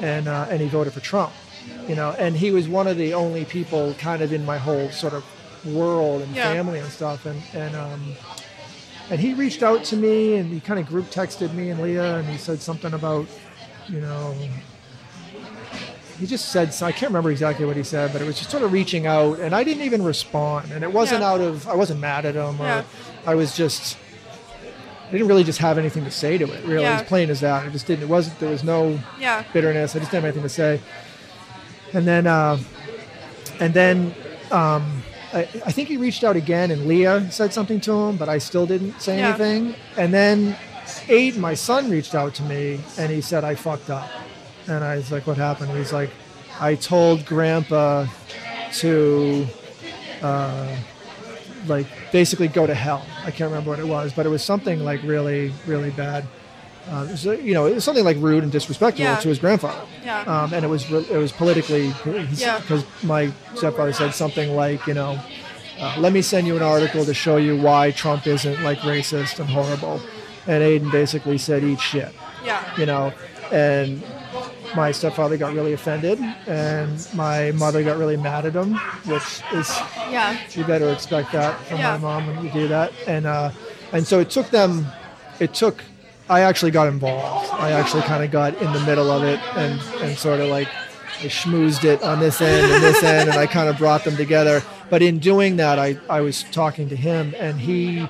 And uh, and he voted for Trump, you know. And he was one of the only people kind of in my whole sort of world and Yeah. family and stuff. And and um, and he reached out to me and he kind of group texted me and Leah and he said something about, you know. He just said, I can't remember exactly what he said, but it was just sort of reaching out, and I didn't even respond. And it wasn't Yeah. out of, I wasn't mad at him, or Yeah. I was just, I didn't really just have anything to say to it. Really, Yeah. as plain as that. I just didn't. It wasn't. There was no Yeah. bitterness. I just didn't have anything to say. And then, uh, and then, um, I, I think he reached out again, and Leah said something to him, but I still didn't say Yeah. anything. And then, Aiden, my son, reached out to me, and he said I fucked up. And I was like, "What happened?" He's like, "I told Grandpa to." Uh, like basically go to hell. I can't remember what it was, but it was something like really, really bad. Uh, it was, uh, you know, it was something like rude and disrespectful Yeah. to his grandfather. Yeah. Um, and it was re- it was politically Yeah. because my stepfather said something like, you know, uh, let me send you an article to show you why Trump isn't like racist and horrible. And Aiden basically said, eat shit Yeah. you know, and my stepfather got really offended, and my mother got really mad at him, which is Yeah. you better expect that from Yeah. my mom when you do that, and uh, and so it took them, it took, I actually got involved. I actually kind of got in the middle of it, and and sort of like. I schmoozed it on this end and this end, and I kind of brought them together. But in doing that, I, I was talking to him, and he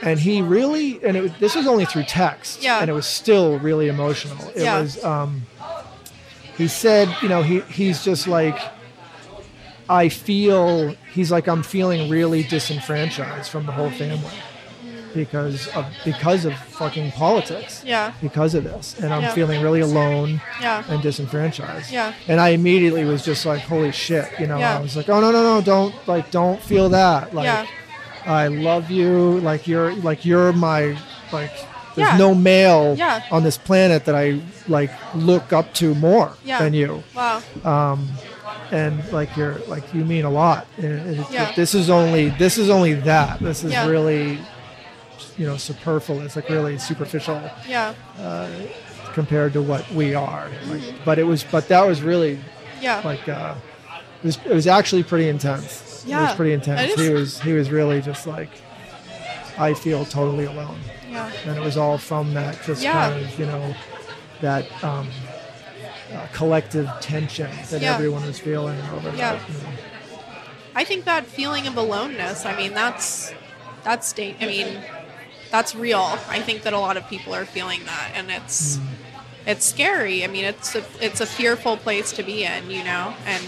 and he really and it, was- this was only through text Yeah. and it was still really emotional it Yeah. was um he said you know he he's just like i feel he's like i'm feeling really disenfranchised from the whole family because of because of fucking politics Yeah. because of this and i'm Yeah. feeling really alone Yeah. and disenfranchised. Yeah. And I immediately was just like, holy shit, you know, Yeah. I was like, oh no, no, no, don't like don't feel that. Like Yeah. I love you. Like you're like you're my like there's Yeah. no male Yeah. on this planet that I like look up to more Yeah. than you. Wow. Um, and like you're like you mean a lot. And it- Yeah. This is only this is only that. This is really, you know, superfluous, like really superficial Yeah. Uh, compared to what we are. Like, mm-hmm. But it was, but that was really Yeah. like uh, it was it was actually pretty intense. Yeah. it was pretty intense. He was he was really just like I feel totally alone, yeah. and it was all from that just Yeah. kind of you know that um, uh, collective tension that Yeah. everyone was feeling over Yeah. that. you know. I think that feeling of aloneness, I mean, that's that's state. I mean, that's real. I think that a lot of people are feeling that, and it's it's scary. I mean, it's a, it's a fearful place to be in, you know, and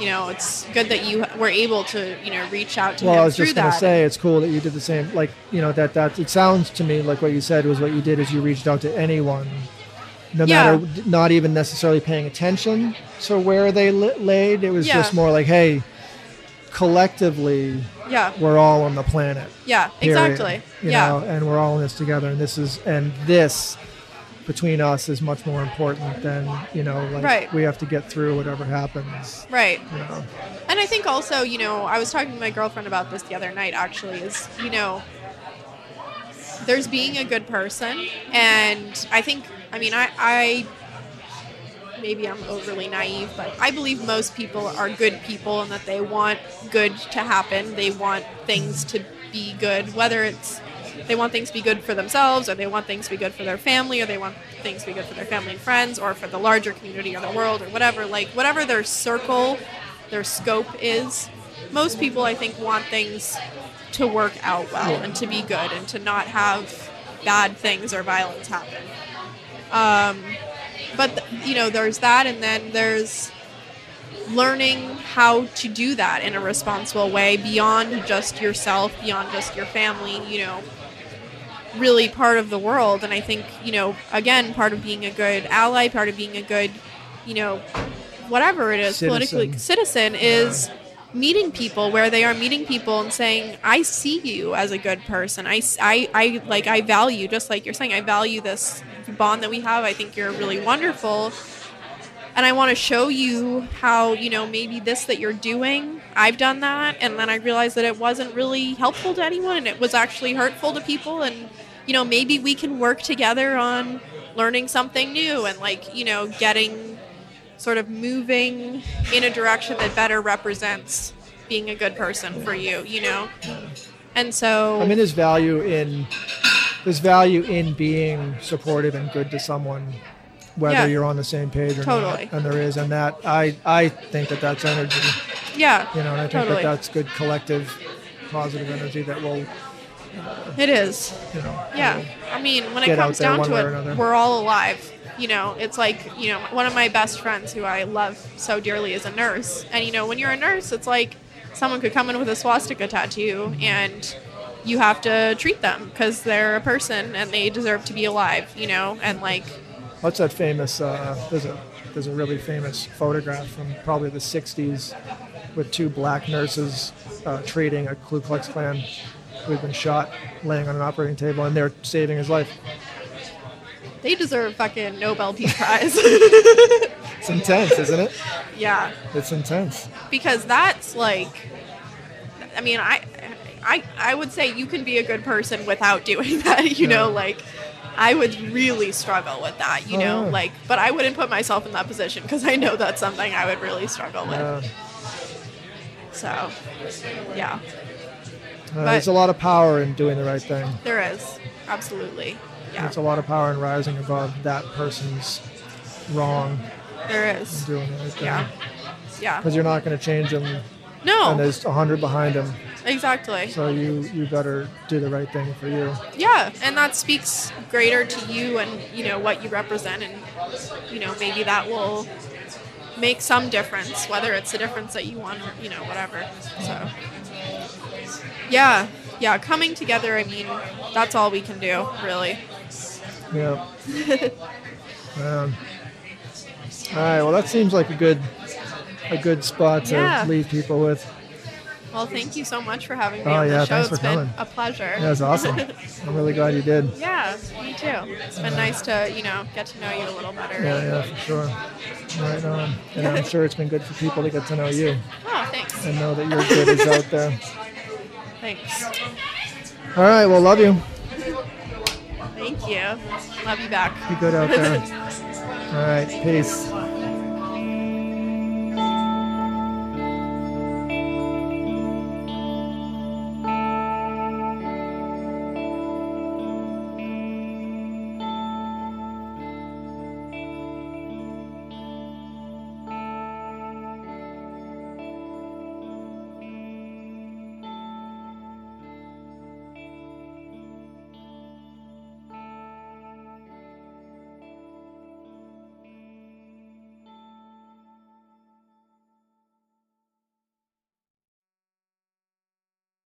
you know, it's good that you were able to, you know, reach out to Well, him I was just going to say it's cool that you did the same. Like you know that that it sounds to me like what you said was what you did is you reached out to anyone, no Yeah. matter not even necessarily paying attention to where they li- laid. It was Yeah. just more like, hey, collectively yeah, we're all on the planet. yeah, period, exactly. You yeah, know, and we're all in this together. And this is and this between us is much more important than you know like Right. we have to get through whatever happens. right. You know. And I think also, you know, I was talking to my girlfriend about this the other night actually, is, you know, there's being a good person. And I think, I mean, I, I maybe I'm overly naive, but I believe most people are good people and that they want good to happen. They want things to be good, whether it's they want things to be good for themselves or they want things to be good for their family or they want things to be good for their family and friends or for the larger community or the world or whatever. Like whatever their circle their scope is most people i think want things to work out well and to be good and to not have bad things or violence happen. Um, but th- you know there's that and then there's learning how to do that in a responsible way beyond just yourself beyond just your family you know really part of the world. And i think you know again part of being a good ally part of being a good you know whatever it is politically citizen. is meeting people where they are meeting people and saying i see you as a good person. I, I, I like i value just like you're saying i value this bond that we have. I think you're really wonderful. And I want to show you how you know maybe this that you're doing I've done that and then I realized that it wasn't really helpful to anyone and it was actually hurtful to people and you know maybe we can work together on learning something new and like you know getting sort of moving in a direction that better represents being a good person for you you know? And so I mean, there's value in there's value in being supportive and good to someone, whether Yeah. you're on the same page or Totally. not. And there is, and that I I think that that's energy, yeah you know, and I think Totally. that that's good collective, positive energy that will, it is you know, Yeah, I mean, when it comes down to it, we're all alive. You know, it's like you know, one of my best friends who I love so dearly is a nurse, and you know, when you're a nurse, it's like someone could come in with a swastika tattoo, and you have to treat them because they're a person and they deserve to be alive. You know, and like, What's that famous? Uh, there's a there's a really famous photograph from probably the '60s with two black nurses uh, treating a Ku Klux Klan who'd been shot, laying on an operating table, and they're saving his life. they deserve fucking Nobel Peace *laughs* Prize. It's *laughs* intense, isn't it? yeah. It's intense. because that's like i mean i i i would say you can be a good person without doing *laughs* that you know like i would really struggle with that you know Oh, yeah. like but i wouldn't put myself in that position because i know that's something i would really struggle with Uh, so yeah uh, there's a lot of power in doing the right thing. there is absolutely yeah There's a lot of power in rising above that person's wrong There is. doing the right thing. yeah yeah Because you're not going to change them, No. and there's a hundred behind them. Exactly So you you better do the right thing for you. yeah and that speaks greater to you and you know what you represent and you know maybe that will make some difference whether it's the difference that you want or you know whatever so yeah yeah coming together i mean that's all we can do really Yeah. *laughs* um, all right. Well, that seems like a good a good spot to Yeah. leave people with. Well, thank you so much for having me Oh, on yeah, the show. thanks for It's been a pleasure. That was awesome. *laughs* I'm really glad you did. yeah, me too. It's been nice to, you know, get to know you a little better. Yeah, yeah, for sure. Right on. And I'm sure it's been good for people to get to know you *laughs* Oh, thanks. and know that your good is out there. Thanks. All right, well, love you. Thank you. Love you back. Be good out there. *laughs* All right, peace.